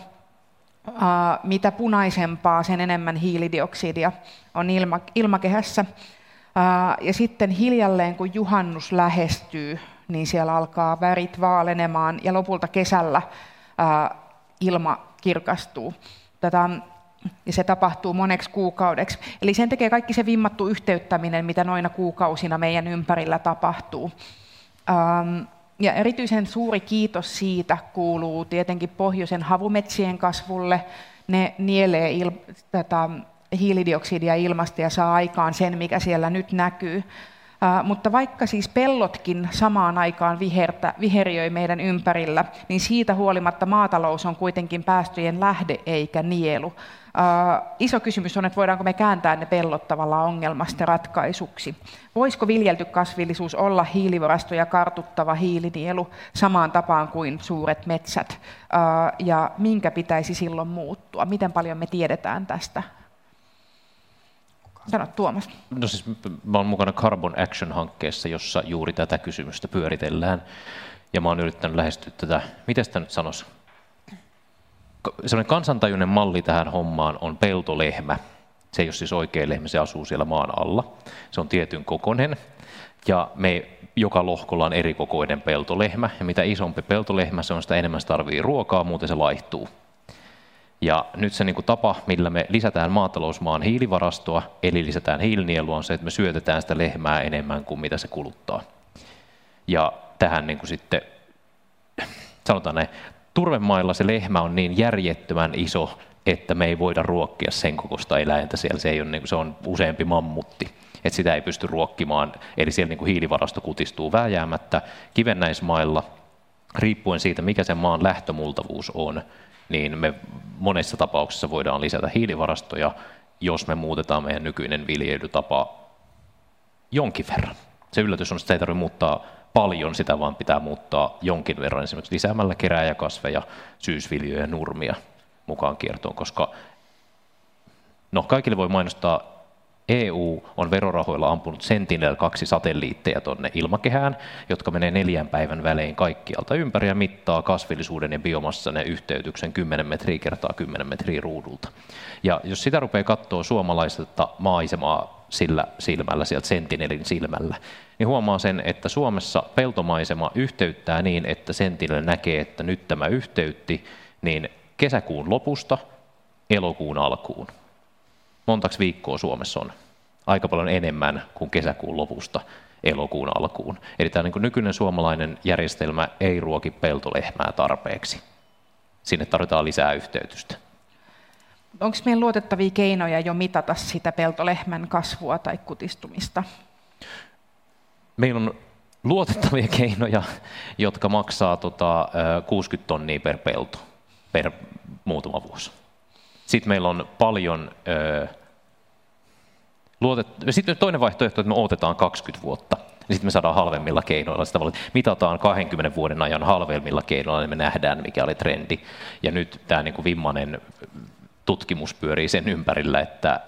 Speaker 2: Mitä punaisempaa, sen enemmän hiilidioksidia on ilma, ilmakehässä. Ja sitten hiljalleen, kun juhannus lähestyy, niin siellä alkaa värit vaalenemaan ja lopulta kesällä ilma kirkastuu. Tätä ja se tapahtuu moneksi kuukaudeksi. Eli sen tekee kaikki se vimmattu yhteyttäminen, mitä noina kuukausina meidän ympärillä tapahtuu. Ähm, ja erityisen suuri kiitos siitä kuuluu tietenkin pohjoisen havumetsien kasvulle. Ne nielee il- tätä hiilidioksidia ilmasta ja saa aikaan sen, mikä siellä nyt näkyy. Mutta vaikka siis pellotkin samaan aikaan vihertä, viheriöi meidän ympärillä, niin siitä huolimatta maatalous on kuitenkin päästöjen lähde eikä nielu. Iso kysymys on, että voidaanko me kääntää ne pellot tavallaan ongelmasta ratkaisuksi. Voisiko viljelty kasvillisuus olla hiilivarastoja kartuttava hiilinielu samaan tapaan kuin suuret metsät? Ja minkä pitäisi silloin muuttua? Miten paljon me tiedetään tästä? Sano Tuomas.
Speaker 3: No siis mä olen mukana Carbon Action-hankkeessa, jossa juuri tätä kysymystä pyöritellään. Ja mä oon yrittänyt lähestyä tätä, miten sitä nyt sanoisi, sellainen kansantajuinen malli tähän hommaan on peltolehmä. Se ei ole siis oikea lehmä, se asuu siellä maan alla. Se on tietyn kokoinen. Ja me joka lohkolla on eri kokoinen peltolehmä. Ja mitä isompi peltolehmä, se on sitä enemmän se tarvii ruokaa, muuten se laihtuu. Ja nyt se niin kuin tapa, millä me lisätään maatalousmaan hiilivarastoa, eli lisätään hiilinielua, on se, että me syötetään sitä lehmää enemmän kuin mitä se kuluttaa. Ja tähän niin kuin sitten, sanotaan näin, turvemailla se lehmä on niin järjettömän iso, että me ei voida ruokkia sen kokoista eläintä siellä. Se, ei ole, niin se on useampi mammutti. että sitä ei pysty ruokkimaan, eli siellä niin kuin hiilivarasto kutistuu vääjäämättä. Kivennäismailla, riippuen siitä, mikä sen maan lähtömultavuus on, niin me monessa tapauksessa voidaan lisätä hiilivarastoja, jos me muutetaan meidän nykyinen viljelytapa jonkin verran. Se yllätys on, että ei tarvitse muuttaa paljon, sitä vaan pitää muuttaa jonkin verran, esimerkiksi lisäämällä kerääjäkasveja, syysviljoja ja nurmia mukaan kiertoon, koska no, kaikille voi mainostaa EU on verorahoilla ampunut Sentinel-2 satelliitteja tuonne ilmakehään, jotka menee neljän päivän välein kaikkialta ympäri ja mittaa kasvillisuuden ja biomassan yhteytyksen 10 metriä kertaa 10 metriä ruudulta. Ja jos sitä rupeaa katsoa suomalaisesta maisemaa sillä silmällä, sieltä Sentinelin silmällä, niin huomaa sen, että Suomessa peltomaisema yhteyttää niin, että Sentinel näkee, että nyt tämä yhteytti, niin kesäkuun lopusta elokuun alkuun montaksi viikkoa Suomessa on? Aika paljon enemmän kuin kesäkuun lopusta elokuun alkuun. Eli tämä niin nykyinen suomalainen järjestelmä ei ruoki peltolehmää tarpeeksi. Sinne tarvitaan lisää yhteytystä.
Speaker 2: Onko meillä luotettavia keinoja jo mitata sitä peltolehmän kasvua tai kutistumista?
Speaker 3: Meillä on luotettavia keinoja, jotka maksaa tota, 60 tonnia per pelto per muutama vuosi. Sitten meillä on paljon luotet... Sitten toinen vaihtoehto, että me odotetaan 20 vuotta. Sitten me saadaan halvemmilla keinoilla. Sitä mitataan 20 vuoden ajan halvemmilla keinoilla, niin me nähdään, mikä oli trendi. Ja nyt tämä niin kuin vimmainen tutkimus pyörii sen ympärillä, että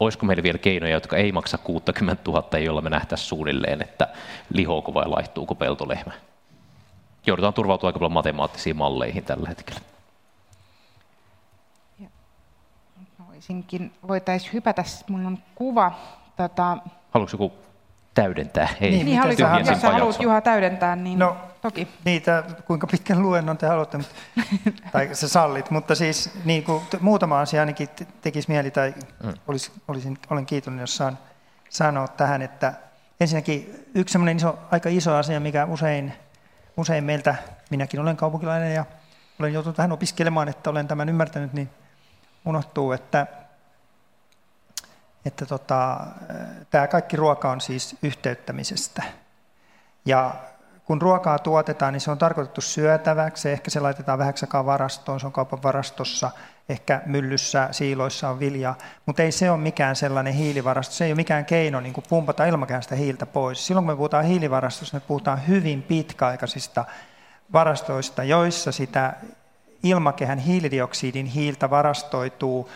Speaker 3: olisiko meillä vielä keinoja, jotka ei maksa 60 000, joilla me nähtäisiin suunnilleen, että lihooko vai laihtuuko peltolehmä. Joudutaan turvautua aika paljon matemaattisiin malleihin tällä hetkellä.
Speaker 2: Voisinkin, voitaisiin hypätä, minulla on kuva. Tota...
Speaker 3: Haluatko joku täydentää?
Speaker 2: Ei, niin, niin haluat, jos sä haluat Juha täydentää, niin no, toki.
Speaker 5: Niitä, kuinka pitkän luennon te haluatte, tai sä sallit, mutta siis niin kuin, muutama asia ainakin tekisi mieli, tai mm. olis, olisin, olen kiitollinen, jos saan sanoa tähän, että ensinnäkin yksi iso, aika iso asia, mikä usein, usein meiltä, minäkin olen kaupunkilainen ja olen joutunut vähän opiskelemaan, että olen tämän ymmärtänyt, niin unohtuu, että, että tota, tämä kaikki ruoka on siis yhteyttämisestä. Ja kun ruokaa tuotetaan, niin se on tarkoitettu syötäväksi. Ehkä se laitetaan vähäksi aikaa varastoon, se on kaupan varastossa, ehkä myllyssä, siiloissa on vilja, mutta ei se ole mikään sellainen hiilivarasto, se ei ole mikään keino niin kuin pumpata ilmakehästä hiiltä pois. Silloin kun me puhutaan hiilivarastosta, me puhutaan hyvin pitkäaikaisista varastoista, joissa sitä ilmakehän hiilidioksidin hiiltä varastoituu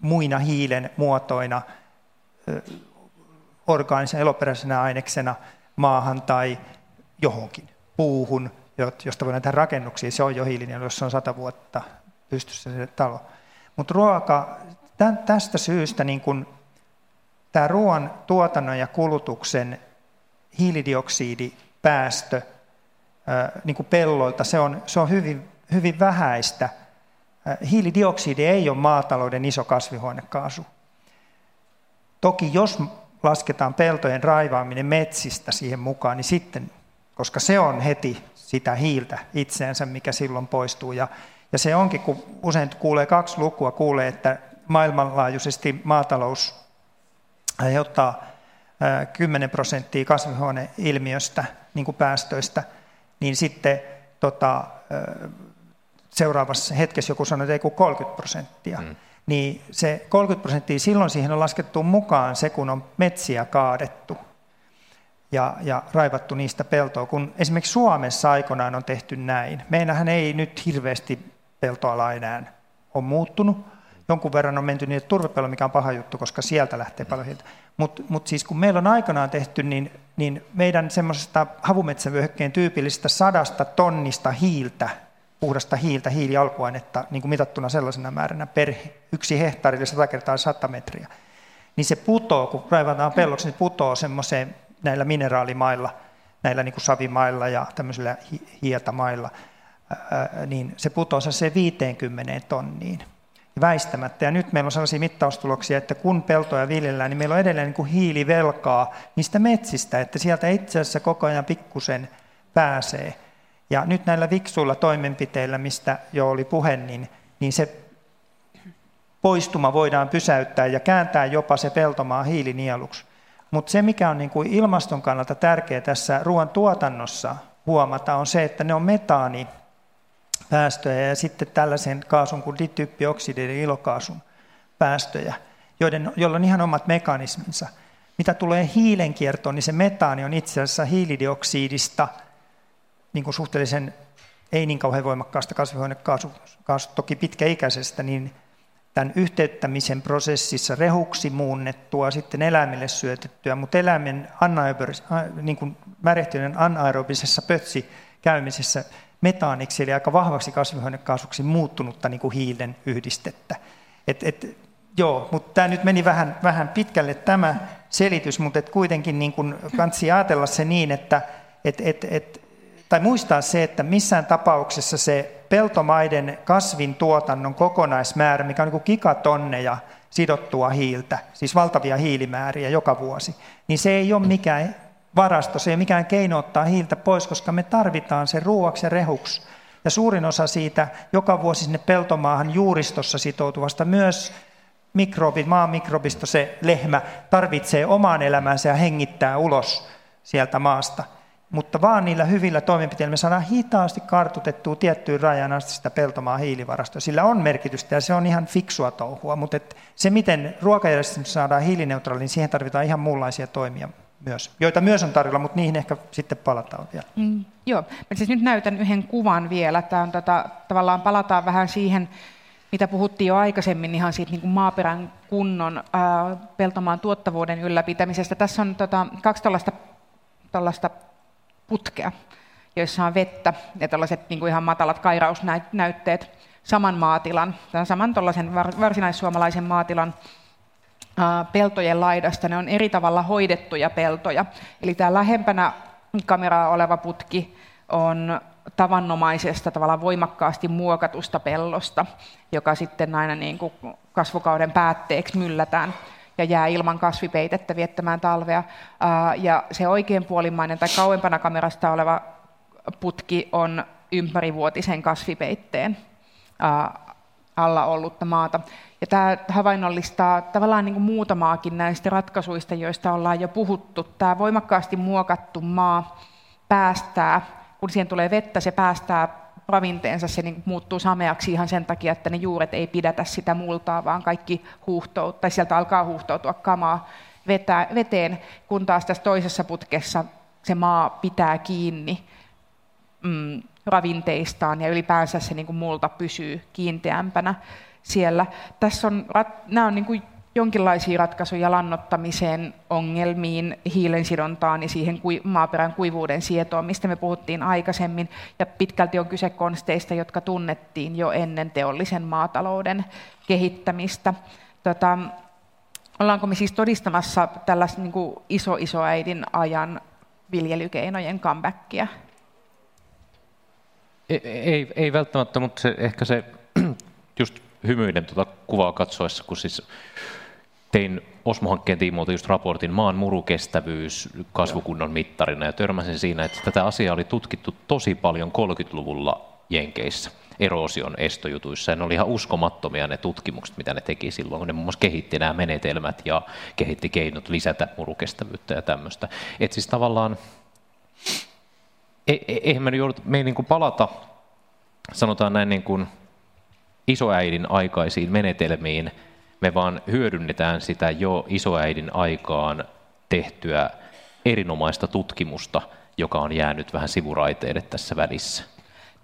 Speaker 5: muina hiilen muotoina orgaanisen eloperäisenä aineksena maahan tai johonkin puuhun, josta voidaan tehdä rakennuksia. Se on jo hiilinielu, jos on sata vuotta pystyssä se talo. Mutta ruoka, tästä syystä niin kun, tämä ruoan tuotannon ja kulutuksen hiilidioksidipäästö niin kuin pelloilta, se on, se on hyvin hyvin vähäistä. Äh, hiilidioksidi ei ole maatalouden iso kasvihuonekaasu. Toki jos lasketaan peltojen raivaaminen metsistä siihen mukaan, niin sitten, koska se on heti sitä hiiltä itseensä, mikä silloin poistuu. Ja, ja se onkin, kun usein kuulee kaksi lukua, kuulee, että maailmanlaajuisesti maatalous aiheuttaa 10 äh, prosenttia kasvihuoneilmiöstä, niin kuin päästöistä, niin sitten tota, äh, seuraavassa hetkessä joku sanoi, että ei kuin 30 prosenttia. Mm. Niin se 30 prosenttia, silloin siihen on laskettu mukaan se, kun on metsiä kaadettu ja, ja raivattu niistä peltoa. Kun esimerkiksi Suomessa aikoinaan on tehty näin. Meillähän ei nyt hirveästi peltoala enää ole muuttunut. Jonkun verran on menty niitä turvepello, mikä on paha juttu, koska sieltä lähtee paljon hiiltä. Mutta mut siis kun meillä on aikanaan tehty, niin, niin meidän semmoisesta havumetsävyöhykkeen tyypillisestä sadasta tonnista hiiltä puhdasta hiiltä, hiilialkuainetta niin kuin mitattuna sellaisena määränä per yksi hehtaari, 100 kertaa 100 metriä, niin se putoo, kun raivataan pelloksi, niin putoo semmoiseen näillä mineraalimailla, näillä niin kuin savimailla ja tämmöisillä hietamailla, niin se putoo se 50 tonniin väistämättä. Ja nyt meillä on sellaisia mittaustuloksia, että kun peltoja viljellään, niin meillä on edelleen niin kuin hiilivelkaa niistä metsistä, että sieltä itse asiassa koko ajan pikkusen pääsee. Ja nyt näillä viksuilla toimenpiteillä, mistä jo oli puhe, niin, niin se poistuma voidaan pysäyttää ja kääntää jopa se peltomaa hiilinieluksi. Mutta se, mikä on niin kuin ilmaston kannalta tärkeää tässä ruoan tuotannossa huomata, on se, että ne on metaani päästöjä ja sitten tällaisen kaasun kuin dityppioksidi eli ilokaasun päästöjä, joiden, joilla on ihan omat mekanisminsa. Mitä tulee hiilenkiertoon, niin se metaani on itse asiassa hiilidioksidista niin kuin suhteellisen ei niin kauhean voimakkaasta kasvihuonekaasut, toki pitkäikäisestä, niin tämän yhteyttämisen prosessissa rehuksi muunnettua, sitten eläimille syötettyä, mutta eläimen niin kuin märehtyneen anaerobisessa pötsikäymisessä metaaniksi, eli aika vahvaksi kasvihuonekaasuksi muuttunutta niin kuin hiilen yhdistettä. Et, et, joo, mutta tämä nyt meni vähän, vähän pitkälle tämä selitys, mutta et kuitenkin niin kuin kansi ajatella se niin, että et, et, et, tai muistaa se, että missään tapauksessa se peltomaiden kasvin tuotannon kokonaismäärä, mikä on niin kuin gigatonneja sidottua hiiltä, siis valtavia hiilimääriä joka vuosi, niin se ei ole mikään varasto, se ei ole mikään keino ottaa hiiltä pois, koska me tarvitaan se ruuaksi ja rehuksi. Ja suurin osa siitä joka vuosi sinne peltomaahan juuristossa sitoutuvasta myös mikrobit, maan mikrobisto, se lehmä, tarvitsee omaan elämänsä ja hengittää ulos sieltä maasta. Mutta vaan niillä hyvillä toimenpiteillä me saadaan hitaasti kartutettua tiettyyn rajan asti sitä peltomaa hiilivarastoa. Sillä on merkitystä ja se on ihan fiksua touhua, mutta et se miten ruokajärjestelmä saadaan hiilineutraali, niin siihen tarvitaan ihan muunlaisia toimia myös, joita myös on tarjolla, mutta niihin ehkä sitten palataan vielä. Mm,
Speaker 2: joo, mä siis nyt näytän yhden kuvan vielä. Tämä on tota, tavallaan palataan vähän siihen, mitä puhuttiin jo aikaisemmin ihan siitä niin kuin maaperän kunnon ää, peltomaan tuottavuuden ylläpitämisestä. Tässä on tota, kaksi tällaista putkea, joissa on vettä ja tällaiset niin kuin ihan matalat kairausnäytteet saman maatilan, tämän saman varsinaissuomalaisen maatilan peltojen laidasta. Ne on eri tavalla hoidettuja peltoja. Eli tämä lähempänä kameraa oleva putki on tavannomaisesta tavalla voimakkaasti muokatusta pellosta, joka sitten aina niin kuin kasvukauden päätteeksi myllätään ja jää ilman kasvipeitettä viettämään talvea. Ja se oikeanpuolimainen tai kauempana kamerasta oleva putki on ympärivuotisen kasvipeitteen alla ollutta maata. Ja tämä havainnollistaa tavallaan niin kuin muutamaakin näistä ratkaisuista, joista ollaan jo puhuttu. Tämä voimakkaasti muokattu maa päästää, kun siihen tulee vettä, se päästää ravinteensa, se niin muuttuu sameaksi ihan sen takia, että ne juuret ei pidätä sitä multaa, vaan kaikki huuhtoutuu, tai sieltä alkaa huuhtoutua kamaa vetä, veteen, kun taas tässä toisessa putkessa se maa pitää kiinni mm, ravinteistaan ja ylipäänsä se niin multa pysyy kiinteämpänä siellä. Tässä on, nämä on niin kuin jonkinlaisia ratkaisuja lannottamiseen, ongelmiin, hiilensidontaan ja siihen maaperän kuivuuden sietoon, mistä me puhuttiin aikaisemmin. Ja pitkälti on kyse konsteista, jotka tunnettiin jo ennen teollisen maatalouden kehittämistä. Tota, ollaanko me siis todistamassa tällaista niin kuin iso-isoäidin ajan viljelykeinojen comebackia?
Speaker 3: Ei, ei, ei välttämättä, mutta se, ehkä se just hymyiden tuota kuvaa katsoessa, kun siis tein Osmo-hankkeen tiimoilta just raportin maan murukestävyys kasvukunnon mittarina ja törmäsin siinä, että tätä asiaa oli tutkittu tosi paljon 30-luvulla Jenkeissä eroosion estojutuissa. Ja ne oli ihan uskomattomia ne tutkimukset, mitä ne teki silloin, kun ne muun muassa kehitti nämä menetelmät ja kehitti keinot lisätä murukestävyyttä ja tämmöistä. Että siis tavallaan, e, e, eihän me, joudut, me ei niin kuin palata, sanotaan näin niin kuin isoäidin aikaisiin menetelmiin, me vaan hyödynnetään sitä jo isoäidin aikaan tehtyä erinomaista tutkimusta, joka on jäänyt vähän sivuraiteille tässä välissä.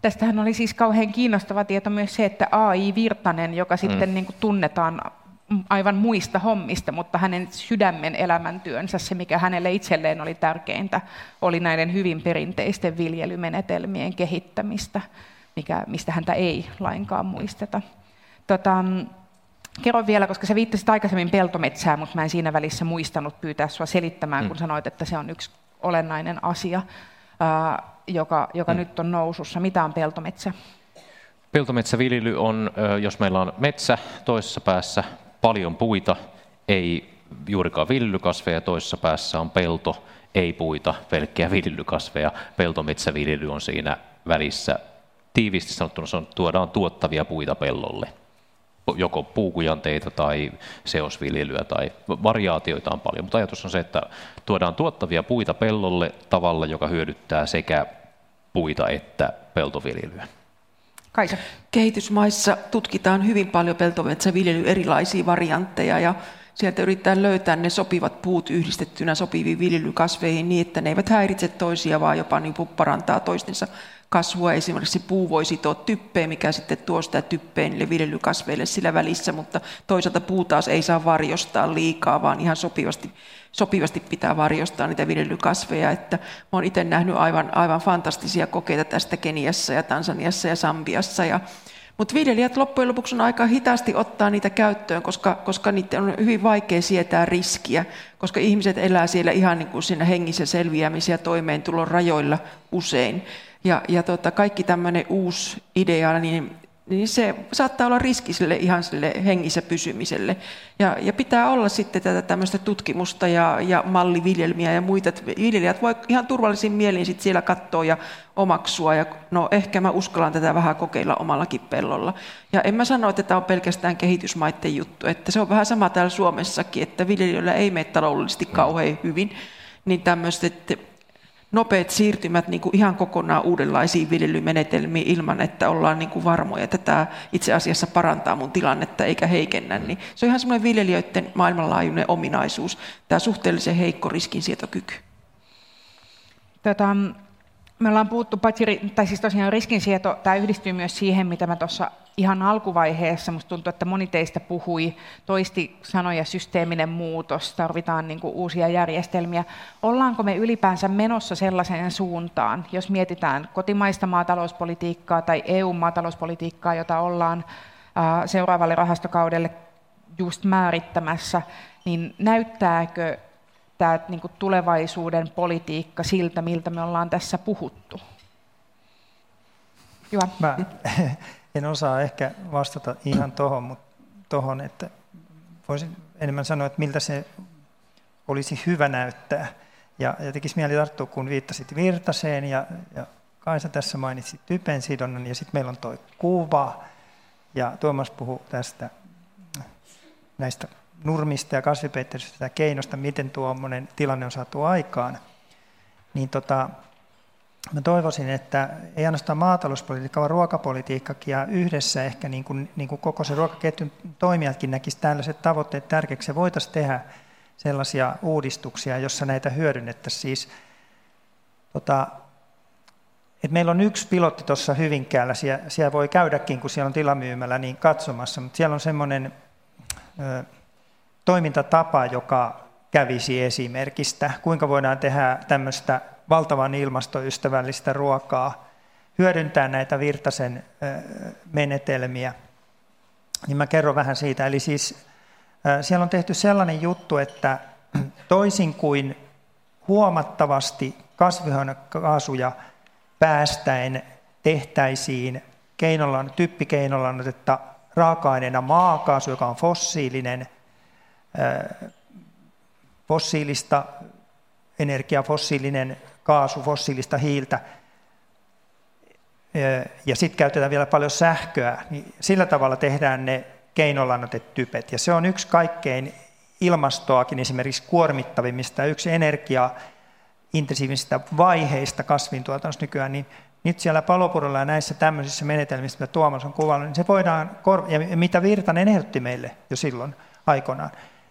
Speaker 2: Tästähän oli siis kauhean kiinnostava tieto myös se, että AI Virtanen, joka sitten mm. niin kuin tunnetaan aivan muista hommista, mutta hänen sydämen elämäntyönsä, se mikä hänelle itselleen oli tärkeintä, oli näiden hyvin perinteisten viljelymenetelmien kehittämistä, mikä, mistä häntä ei lainkaan muisteta. Tota, Kerro vielä, koska sä viittasit aikaisemmin peltometsään, mutta mä en siinä välissä muistanut pyytää sua selittämään, mm. kun sanoit, että se on yksi olennainen asia, joka, joka mm. nyt on nousussa. Mitä on peltometsä?
Speaker 3: Peltometsäviljely on, jos meillä on metsä toisessa päässä, paljon puita, ei juurikaan viljelykasveja, toisessa päässä on pelto, ei puita, pelkkiä viljelykasveja. Peltometsäviljely on siinä välissä. Tiiviisti sanottuna se on, tuodaan tuottavia puita pellolle. Joko puukujanteita tai seosviljelyä tai variaatioita on paljon, mutta ajatus on se, että tuodaan tuottavia puita pellolle tavalla, joka hyödyttää sekä puita että peltoviljelyä.
Speaker 2: Kaisa.
Speaker 4: Kehitysmaissa tutkitaan hyvin paljon peltometsäviljely erilaisia variantteja ja sieltä yritetään löytää ne sopivat puut yhdistettynä sopiviin viljelykasveihin niin, että ne eivät häiritse toisia, vaan jopa niin parantaa toistensa kasvua. Esimerkiksi puu voi sitoa typpeen, mikä sitten tuo sitä typpeen niille viljelykasveille sillä välissä, mutta toisaalta puu taas ei saa varjostaa liikaa, vaan ihan sopivasti, sopivasti pitää varjostaa niitä viljelykasveja. Että olen itse nähnyt aivan, aivan fantastisia kokeita tästä Keniassa ja Tansaniassa ja Sambiassa. Ja, mutta viljelijät loppujen lopuksi on aika hitaasti ottaa niitä käyttöön, koska, koska niitä on hyvin vaikea sietää riskiä, koska ihmiset elää siellä ihan niin kuin siinä hengissä selviämisiä ja toimeentulon rajoilla usein. Ja, ja tota, kaikki tämmöinen uusi idea, niin, niin se saattaa olla riski sille ihan sille hengissä pysymiselle. Ja, ja pitää olla sitten tätä tämmöistä tutkimusta ja, ja malliviljelmiä ja muita. Viljelijät voi ihan turvallisin mielin sit siellä katsoa ja omaksua. Ja no ehkä mä uskallan tätä vähän kokeilla omallakin pellolla. Ja en mä sano, että tämä on pelkästään kehitysmaiden juttu. Että se on vähän sama täällä Suomessakin, että viljelijöillä ei mene taloudellisesti kauhean hyvin. Niin tämmöiset nopeat siirtymät niin kuin ihan kokonaan uudenlaisiin viljelymenetelmiin ilman, että ollaan niin kuin varmoja, että tämä itse asiassa parantaa mun tilannetta eikä heikennä. Niin se on ihan semmoinen viljelijöiden maailmanlaajuinen ominaisuus, tämä suhteellisen heikko riskinsietokyky.
Speaker 2: Tota, me ollaan puhuttu, paitsi, tai siis tosiaan riskinsieto, tämä yhdistyy myös siihen, mitä mä tuossa ihan alkuvaiheessa, musta tuntuu, että moni teistä puhui, toisti sanoja systeeminen muutos, tarvitaan niin kuin uusia järjestelmiä. Ollaanko me ylipäänsä menossa sellaiseen suuntaan, jos mietitään kotimaista maatalouspolitiikkaa tai EU-maatalouspolitiikkaa, jota ollaan seuraavalle rahastokaudelle just määrittämässä, niin näyttääkö tämä niin kuin tulevaisuuden politiikka siltä, miltä me ollaan tässä puhuttu?
Speaker 5: Juha. Mä en osaa ehkä vastata ihan tuohon, mutta tohon, että voisin enemmän sanoa, että miltä se olisi hyvä näyttää. Ja, ja tekisi mieli tarttua, kun viittasit Virtaseen ja, ja Kaisa tässä mainitsi typen sidonnan ja sitten meillä on tuo kuva ja Tuomas puhuu tästä näistä nurmista ja kasvipeitteisyydestä ja keinosta, miten tuommoinen tilanne on saatu aikaan, niin tota, mä toivoisin, että ei ainoastaan maatalouspolitiikka, vaan ruokapolitiikkakin ja yhdessä ehkä niin kuin, niin kuin koko se ruokaketjun toimijatkin näkisivät tällaiset tavoitteet tärkeäksi ja voitaisiin tehdä sellaisia uudistuksia, jossa näitä hyödynnettäisiin. Siis, tota, et meillä on yksi pilotti tuossa Hyvinkäällä, siellä, siellä voi käydäkin, kun siellä on tilamyymälä, niin katsomassa, mutta siellä on semmoinen toimintatapa, joka kävisi esimerkistä, kuinka voidaan tehdä tämmöistä valtavan ilmastoystävällistä ruokaa, hyödyntää näitä Virtasen menetelmiä. Niin mä kerron vähän siitä. Eli siis siellä on tehty sellainen juttu, että toisin kuin huomattavasti kasvihuonekaasuja päästäen tehtäisiin keinolla, typpikeinolannotetta raaka-aineena maakaasu, joka on fossiilinen, fossiilista energiaa, fossiilinen kaasu, fossiilista hiiltä, ja sitten käytetään vielä paljon sähköä, niin sillä tavalla tehdään ne keinolannotetypet. Ja se on yksi kaikkein ilmastoakin esimerkiksi kuormittavimmista, yksi energiaintensiivisistä vaiheista kasvintuotannossa nykyään, niin nyt siellä palopurolla ja näissä tämmöisissä menetelmissä, mitä Tuomas on kuvannut, niin se voidaan, ja mitä Virtanen ehdotti meille jo silloin aikoinaan,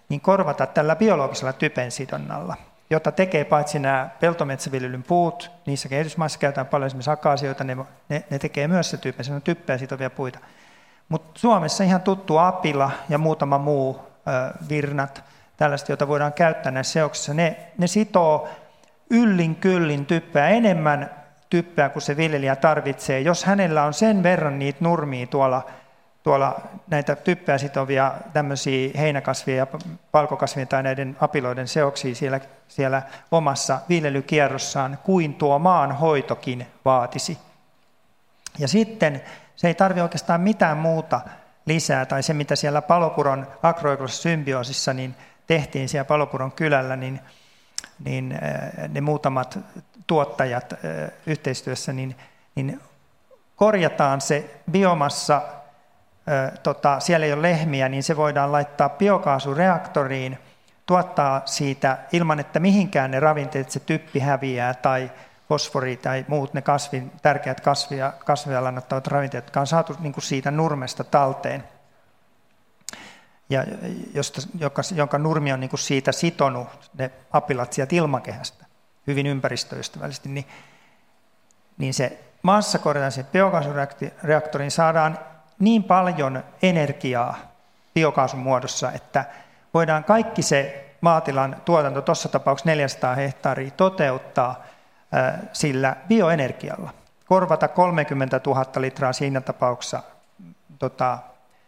Speaker 5: niin korvata tällä biologisella typen sidonnalla, jota tekee paitsi nämä peltometsäviljelyn puut, niissä kehitysmaissa käytetään paljon esimerkiksi akaasioita, ne, ne, ne tekee myös se typen, se on typpeä sitovia puita. Mutta Suomessa ihan tuttu apila ja muutama muu ö, virnat, tällaista, joita voidaan käyttää näissä seoksissa, ne, ne sitoo yllin kyllin typpeä enemmän typpeä kuin se viljelijä tarvitsee. Jos hänellä on sen verran niitä nurmia tuolla tuolla näitä typpeä sitovia tämmöisiä heinäkasvia ja palkokasvia tai näiden apiloiden seoksia siellä, siellä omassa viljelykierrossaan kuin tuo maan hoitokin vaatisi. Ja sitten se ei tarvitse oikeastaan mitään muuta lisää, tai se mitä siellä Palopuron agroekologisessa symbioosissa niin tehtiin siellä Palopuron kylällä, niin, niin äh, ne muutamat tuottajat äh, yhteistyössä, niin, niin korjataan se biomassa tota, siellä ei ole lehmiä, niin se voidaan laittaa biokaasureaktoriin, tuottaa siitä ilman, että mihinkään ne ravinteet, se typpi häviää tai fosfori tai muut ne kasvin, tärkeät kasvia, kasvia lannoittavat ravinteet, jotka on saatu niin kuin siitä nurmesta talteen. Ja josta, joka, jonka nurmi on niin kuin siitä sitonut ne apilat sieltä ilmakehästä hyvin ympäristöystävällisesti, niin, niin se maassa korjataan se biokaasureaktoriin, saadaan niin paljon energiaa biokaasun muodossa, että voidaan kaikki se maatilan tuotanto, tuossa tapauksessa 400 hehtaaria, toteuttaa sillä bioenergialla. Korvata 30 000 litraa siinä tapauksessa tota,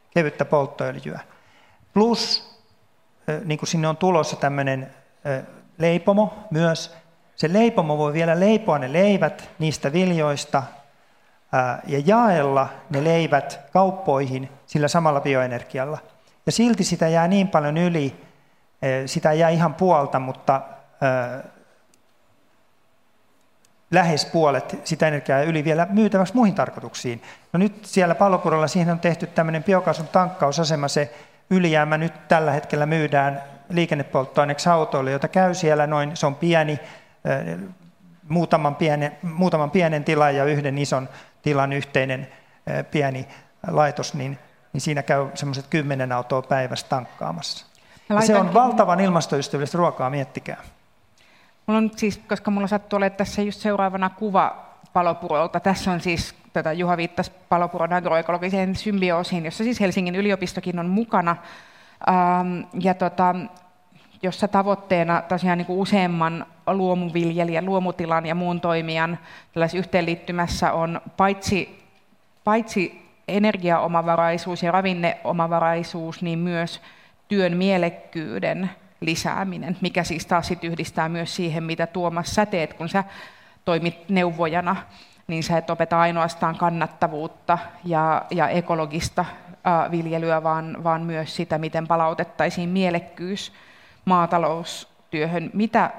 Speaker 5: kevyttä polttoöljyä. Plus, niin kuin sinne on tulossa tämmöinen leipomo myös, se leipomo voi vielä leipoa ne leivät niistä viljoista ja jaella ne leivät kauppoihin sillä samalla bioenergialla. Ja silti sitä jää niin paljon yli, sitä jää ihan puolta, mutta lähes puolet sitä energiaa yli vielä myytäväksi muihin tarkoituksiin. No nyt siellä palopuolella siihen on tehty tämmöinen biokaasun tankkausasema, se ylijäämä nyt tällä hetkellä myydään liikennepolttoaineeksi autoille, jota käy siellä noin, se on pieni, muutaman pienen, muutaman pienen tilan ja yhden ison tilan yhteinen pieni laitos, niin, niin siinä käy semmoiset kymmenen autoa päivässä tankkaamassa. Ja se on valtavan ilmastoystävällistä ruokaa, miettikää.
Speaker 2: Mulla on siis, koska mulla sattuu olemaan tässä just seuraavana kuva palopurolta. Tässä on siis, tätä Juha viittasi palopuron agroekologiseen symbioosiin, jossa siis Helsingin yliopistokin on mukana. Ähm, ja tota, jossa tavoitteena tosiaan niin kuin useamman luomuviljelijän, luomutilan ja muun toimijan yhteenliittymässä on paitsi, paitsi energiaomavaraisuus ja ravinneomavaraisuus, niin myös työn mielekkyyden lisääminen, mikä siis taas sit yhdistää myös siihen, mitä Tuomas sä teet, kun sä toimit neuvojana, niin sä et opeta ainoastaan kannattavuutta ja, ja ekologista viljelyä, vaan, vaan myös sitä, miten palautettaisiin mielekkyys maataloustyöhön. Mitä,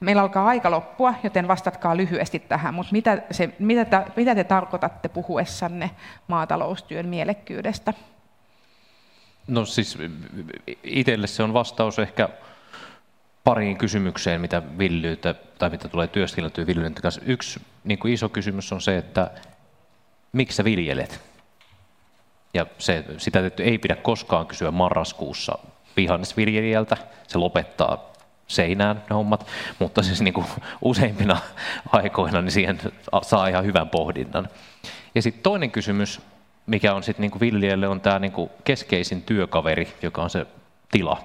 Speaker 2: meillä alkaa aika loppua, joten vastatkaa lyhyesti tähän, mutta mitä, se, mitä, te, mitä te tarkoitatte puhuessanne maataloustyön mielekkyydestä?
Speaker 3: No siis itselle se on vastaus ehkä pariin kysymykseen, mitä villyyttä tai mitä tulee työskenneltyä viljelyyn kanssa. Yksi niin kuin iso kysymys on se, että miksi sä viljelet? Ja se, sitä ei pidä koskaan kysyä marraskuussa vihannesviljelijältä. Se lopettaa seinään ne hommat, mutta siis niin kuin useimpina aikoina niin siihen saa ihan hyvän pohdinnan. Ja sitten toinen kysymys, mikä on sitten niin viljelijälle, on tämä niin kuin keskeisin työkaveri, joka on se tila,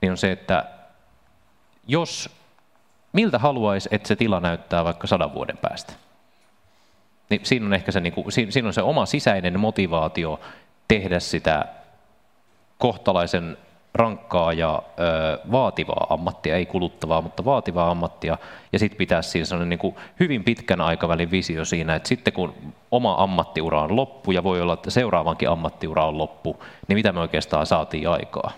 Speaker 3: niin on se, että jos, miltä haluaisi, että se tila näyttää vaikka sadan vuoden päästä, niin siinä on ehkä se, niin kuin, siinä on se oma sisäinen motivaatio tehdä sitä kohtalaisen rankkaa ja ö, vaativaa ammattia, ei kuluttavaa, mutta vaativaa ammattia, ja sitten pitää siinä sellainen niin kuin hyvin pitkän aikavälin visio siinä, että sitten kun oma ammattiura on loppu, ja voi olla, että seuraavankin ammattiura on loppu, niin mitä me oikeastaan saatiin aikaa?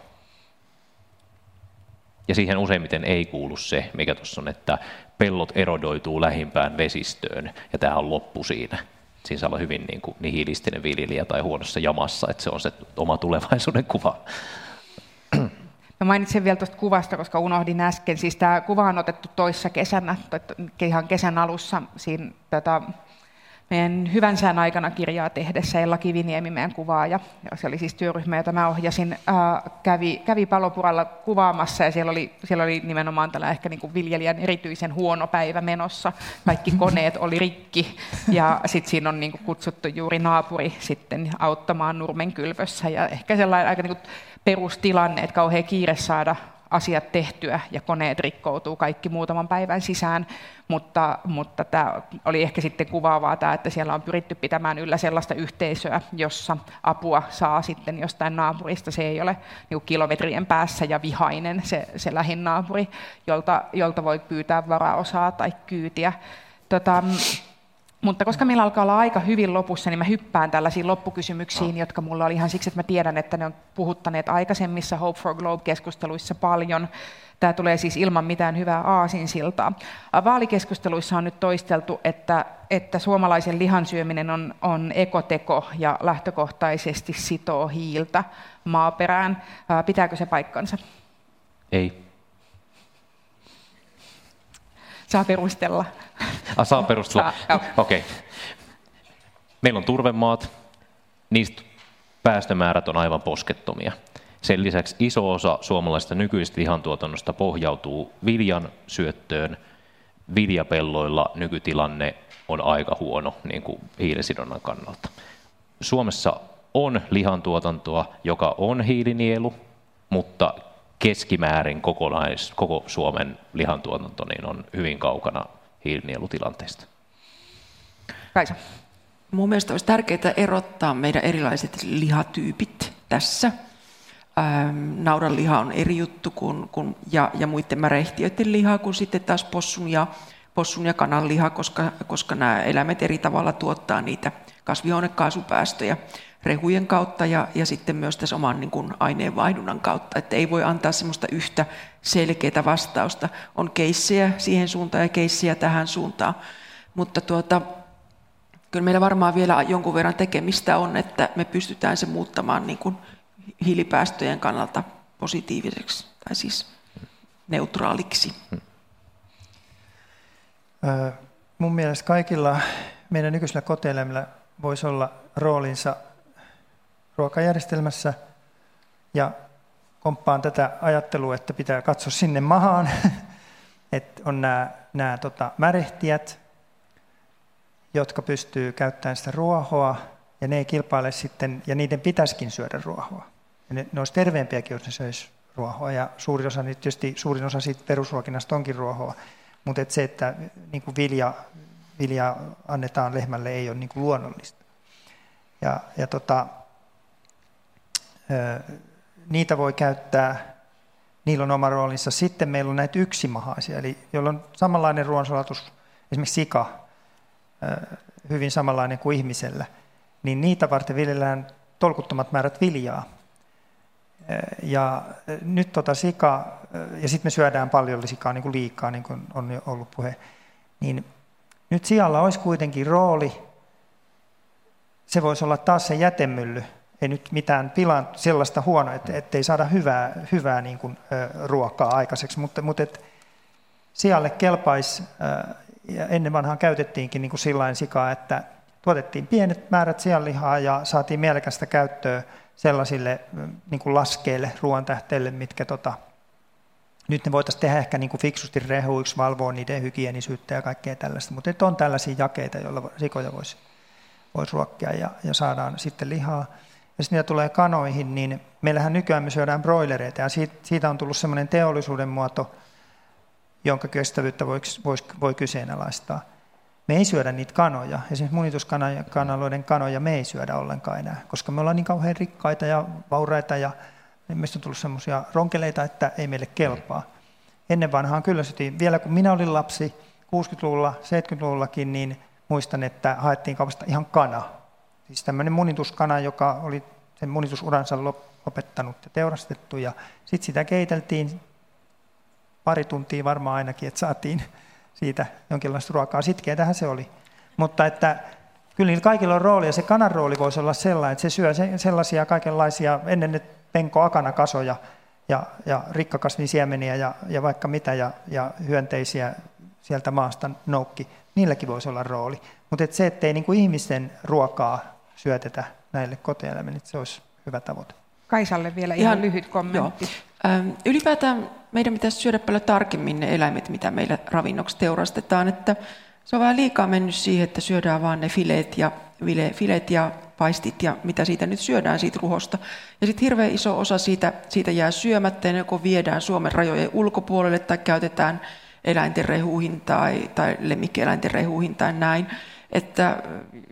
Speaker 3: Ja siihen useimmiten ei kuulu se, mikä tuossa on, että pellot erodoituu lähimpään vesistöön, ja tämä on loppu siinä. Siinä saa olla hyvin niin kuin nihilistinen viljelijä tai huonossa jamassa, että se on se oma tulevaisuuden kuva.
Speaker 2: Mä mainitsen vielä tuosta kuvasta, koska unohdin äsken. Siis tämä kuva on otettu toissa kesänä, ihan kesän alussa, siinä tätä meidän hyvän sään aikana kirjaa tehdessä Ella Kiviniemi, meidän kuvaaja, ja se oli siis työryhmä, jota mä ohjasin, ää, kävi, kävi palopuralla kuvaamassa, ja siellä oli, siellä oli nimenomaan tällä ehkä niin kuin viljelijän erityisen huono päivä menossa. Kaikki koneet oli rikki, ja sitten siinä on niin kuin kutsuttu juuri naapuri sitten auttamaan nurmen kylvössä, ja ehkä sellainen aika niin kuin perustilanne, että kauhean kiire saada asiat tehtyä ja koneet rikkoutuu kaikki muutaman päivän sisään, mutta, mutta tämä oli ehkä sitten kuvaavaa tämä, että siellä on pyritty pitämään yllä sellaista yhteisöä, jossa apua saa sitten jostain naapurista. Se ei ole niin kilometrien päässä ja vihainen se, se lähin naapuri, jolta, jolta voi pyytää varaosaa tai kyytiä. Tota, Mutta koska meillä alkaa olla aika hyvin lopussa, niin mä hyppään tällaisiin loppukysymyksiin, no. jotka mulla oli ihan siksi, että mä tiedän, että ne on puhuttaneet aikaisemmissa Hope for Globe-keskusteluissa paljon. Tämä tulee siis ilman mitään hyvää aasinsiltaa. Vaalikeskusteluissa on nyt toisteltu, että, että suomalaisen lihan syöminen on, on ekoteko ja lähtökohtaisesti sitoo hiiltä maaperään. Pitääkö se paikkansa?
Speaker 3: Ei.
Speaker 2: Saa perustella.
Speaker 3: Ah, saa perustella. Okei. Okay. Meillä on turvemaat, niistä päästömäärät on aivan poskettomia. Sen lisäksi iso osa suomalaisesta nykyistä lihantuotannosta pohjautuu viljan syöttöön. Viljapelloilla nykytilanne on aika huono niin kuin hiilisidonnan kannalta. Suomessa on lihantuotantoa, joka on hiilinielu, mutta keskimäärin kokonais, koko Suomen lihantuotanto niin on hyvin kaukana hiilinielutilanteesta.
Speaker 2: Kaisa.
Speaker 4: Mun mielestä olisi tärkeää erottaa meidän erilaiset lihatyypit tässä. Ähm, naudan liha on eri juttu kuin, kuin, ja, ja muiden märehtiöiden liha kuin sitten taas possun ja, possun ja kanan liha, koska, koska nämä eläimet eri tavalla tuottaa niitä kasvihuonekaasupäästöjä rehujen kautta ja, ja sitten myös tässä oman niin kuin aineenvaihdunnan kautta. Että ei voi antaa semmoista yhtä selkeää vastausta. On keissejä siihen suuntaan ja keissejä tähän suuntaan. Mutta tuota, kyllä meillä varmaan vielä jonkun verran tekemistä on, että me pystytään se muuttamaan niin kuin hiilipäästöjen kannalta positiiviseksi tai siis neutraaliksi.
Speaker 5: Mun mielestä kaikilla meidän nykyisillä kotieläimillä voisi olla roolinsa ruokajärjestelmässä ja komppaan tätä ajattelua, että pitää katsoa sinne mahaan, että on nämä, nämä tota, märehtijät, jotka pystyy käyttämään sitä ruohoa, ja ne ei kilpaile sitten, ja niiden pitäisikin syödä ruohoa. Ja ne, ne olisi terveempiäkin, jos ne söisi ruohoa, ja suurin osa, tietysti suurin osa siitä perusruokinnasta onkin ruohoa, mutta et se, että niin kuin vilja, vilja annetaan lehmälle, ei ole niin kuin luonnollista. Ja, ja tota, niitä voi käyttää, niillä on oma roolinsa. Sitten meillä on näitä yksimahaisia, eli joilla on samanlainen ruoansulatus, esimerkiksi sika, hyvin samanlainen kuin ihmisellä, niin niitä varten viljellään tolkuttomat määrät viljaa. Ja nyt tota sika, ja sitten me syödään paljon sikaa niin kuin liikaa, niin kuin on jo ollut puhe, niin nyt sijalla olisi kuitenkin rooli, se voisi olla taas se jätemylly, ei nyt mitään pilan sellaista huonoa, että ettei saada hyvää, hyvää niin kuin, ruokaa aikaiseksi, mutta, mutta et sijalle kelpaisi, ja ennen vanhaan käytettiinkin niin kuin sillain sikaa, että tuotettiin pienet määrät sianlihaa ja saatiin mielekästä käyttöä sellaisille niin kuin laskeille, ruoantähteille, mitkä tota, nyt ne voitaisiin tehdä ehkä niin kuin fiksusti rehuiksi, valvoa niiden hygienisyyttä ja kaikkea tällaista, mutta on tällaisia jakeita, joilla sikoja voisi voisi ruokkia ja, ja saadaan sitten lihaa. Ja sitten mitä tulee kanoihin, niin meillähän nykyään me syödään broilereita ja siitä, on tullut semmoinen teollisuuden muoto, jonka kestävyyttä voi, voi, voi kyseenalaistaa. Me ei syödä niitä kanoja, esimerkiksi munituskanaloiden kanoja me ei syödä ollenkaan enää, koska me ollaan niin kauhean rikkaita ja vauraita ja meistä on tullut semmoisia ronkeleita, että ei meille kelpaa. Ennen vanhaan kyllä syötiin, vielä kun minä olin lapsi, 60-luvulla, 70-luvullakin, niin muistan, että haettiin kaupasta ihan kana. Siis tämmöinen munituskana, joka oli sen munitusuransa lopettanut ja teurastettu. Ja sitten sitä keiteltiin pari tuntia varmaan ainakin, että saatiin siitä jonkinlaista ruokaa. Sitkeätähän se oli. Mutta että kyllä niillä kaikilla on rooli, ja se kanan rooli voisi olla sellainen, että se syö sellaisia kaikenlaisia, ennen ne penko akanakasoja ja, ja rikkakasvisiemeniä ja, ja vaikka mitä, ja, ja hyönteisiä sieltä maasta noukki. Niilläkin voisi olla rooli. Mutta et se, ettei niinku ihmisten ruokaa syötetä näille kotieläimille. Se olisi hyvä tavoite.
Speaker 2: Kaisalle vielä ihan, ihan lyhyt kommentti.
Speaker 4: Joo. Ähm, ylipäätään meidän pitäisi syödä paljon tarkemmin ne eläimet, mitä meillä ravinnoksi teurastetaan. Että se on vähän liikaa mennyt siihen, että syödään vain ne fileet ja, fileet ja paistit ja mitä siitä nyt syödään siitä ruhosta. Ja sitten hirveän iso osa siitä, siitä jää syömättä ja joko viedään Suomen rajojen ulkopuolelle tai käytetään eläinten rehuihin tai, tai lemmikkieläinten rehuihin tai näin. Että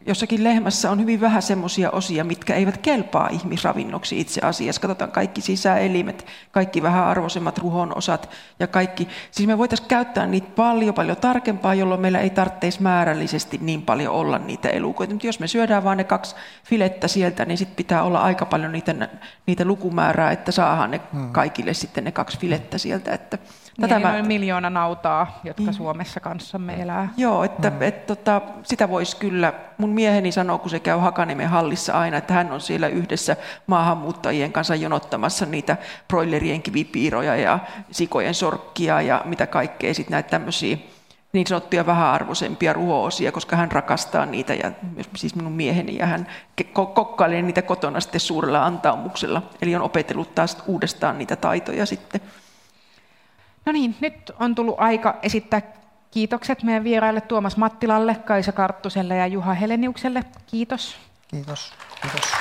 Speaker 4: jossakin lehmässä on hyvin vähän semmoisia osia, mitkä eivät kelpaa ihmisravinnoksi itse asiassa. Katsotaan kaikki sisäelimet, kaikki vähän arvoisemmat ruhon osat ja kaikki. Siis me voitaisiin käyttää niitä paljon paljon tarkempaa, jolloin meillä ei tarvitsisi määrällisesti niin paljon olla niitä elukoita. Mutta jos me syödään vain ne kaksi filettä sieltä, niin sitten pitää olla aika paljon niitä, niitä lukumäärää, että saadaan ne hmm. kaikille sitten ne kaksi filettä sieltä. Että
Speaker 2: Tätä niin, mä... noin miljoona nautaa, jotka niin. Suomessa kanssamme elää.
Speaker 4: Joo, että mm. et, tota, sitä voisi kyllä, mun mieheni sanoo, kun se käy Hakaniemen hallissa aina, että hän on siellä yhdessä maahanmuuttajien kanssa jonottamassa niitä broilerien kivipiiroja ja sikojen sorkkia ja mitä kaikkea, sitten näitä tämmöisiä niin sanottuja vähäarvoisempia ruho-osia, koska hän rakastaa niitä, ja siis minun mieheni, ja hän kokkailee niitä kotona sitten suurella antaumuksella, eli on opetellut taas uudestaan niitä taitoja sitten.
Speaker 2: No niin, nyt on tullut aika esittää kiitokset meidän vieraille Tuomas Mattilalle, Kaisa Karttuselle ja Juha Heleniukselle. Kiitos.
Speaker 5: Kiitos. Kiitos.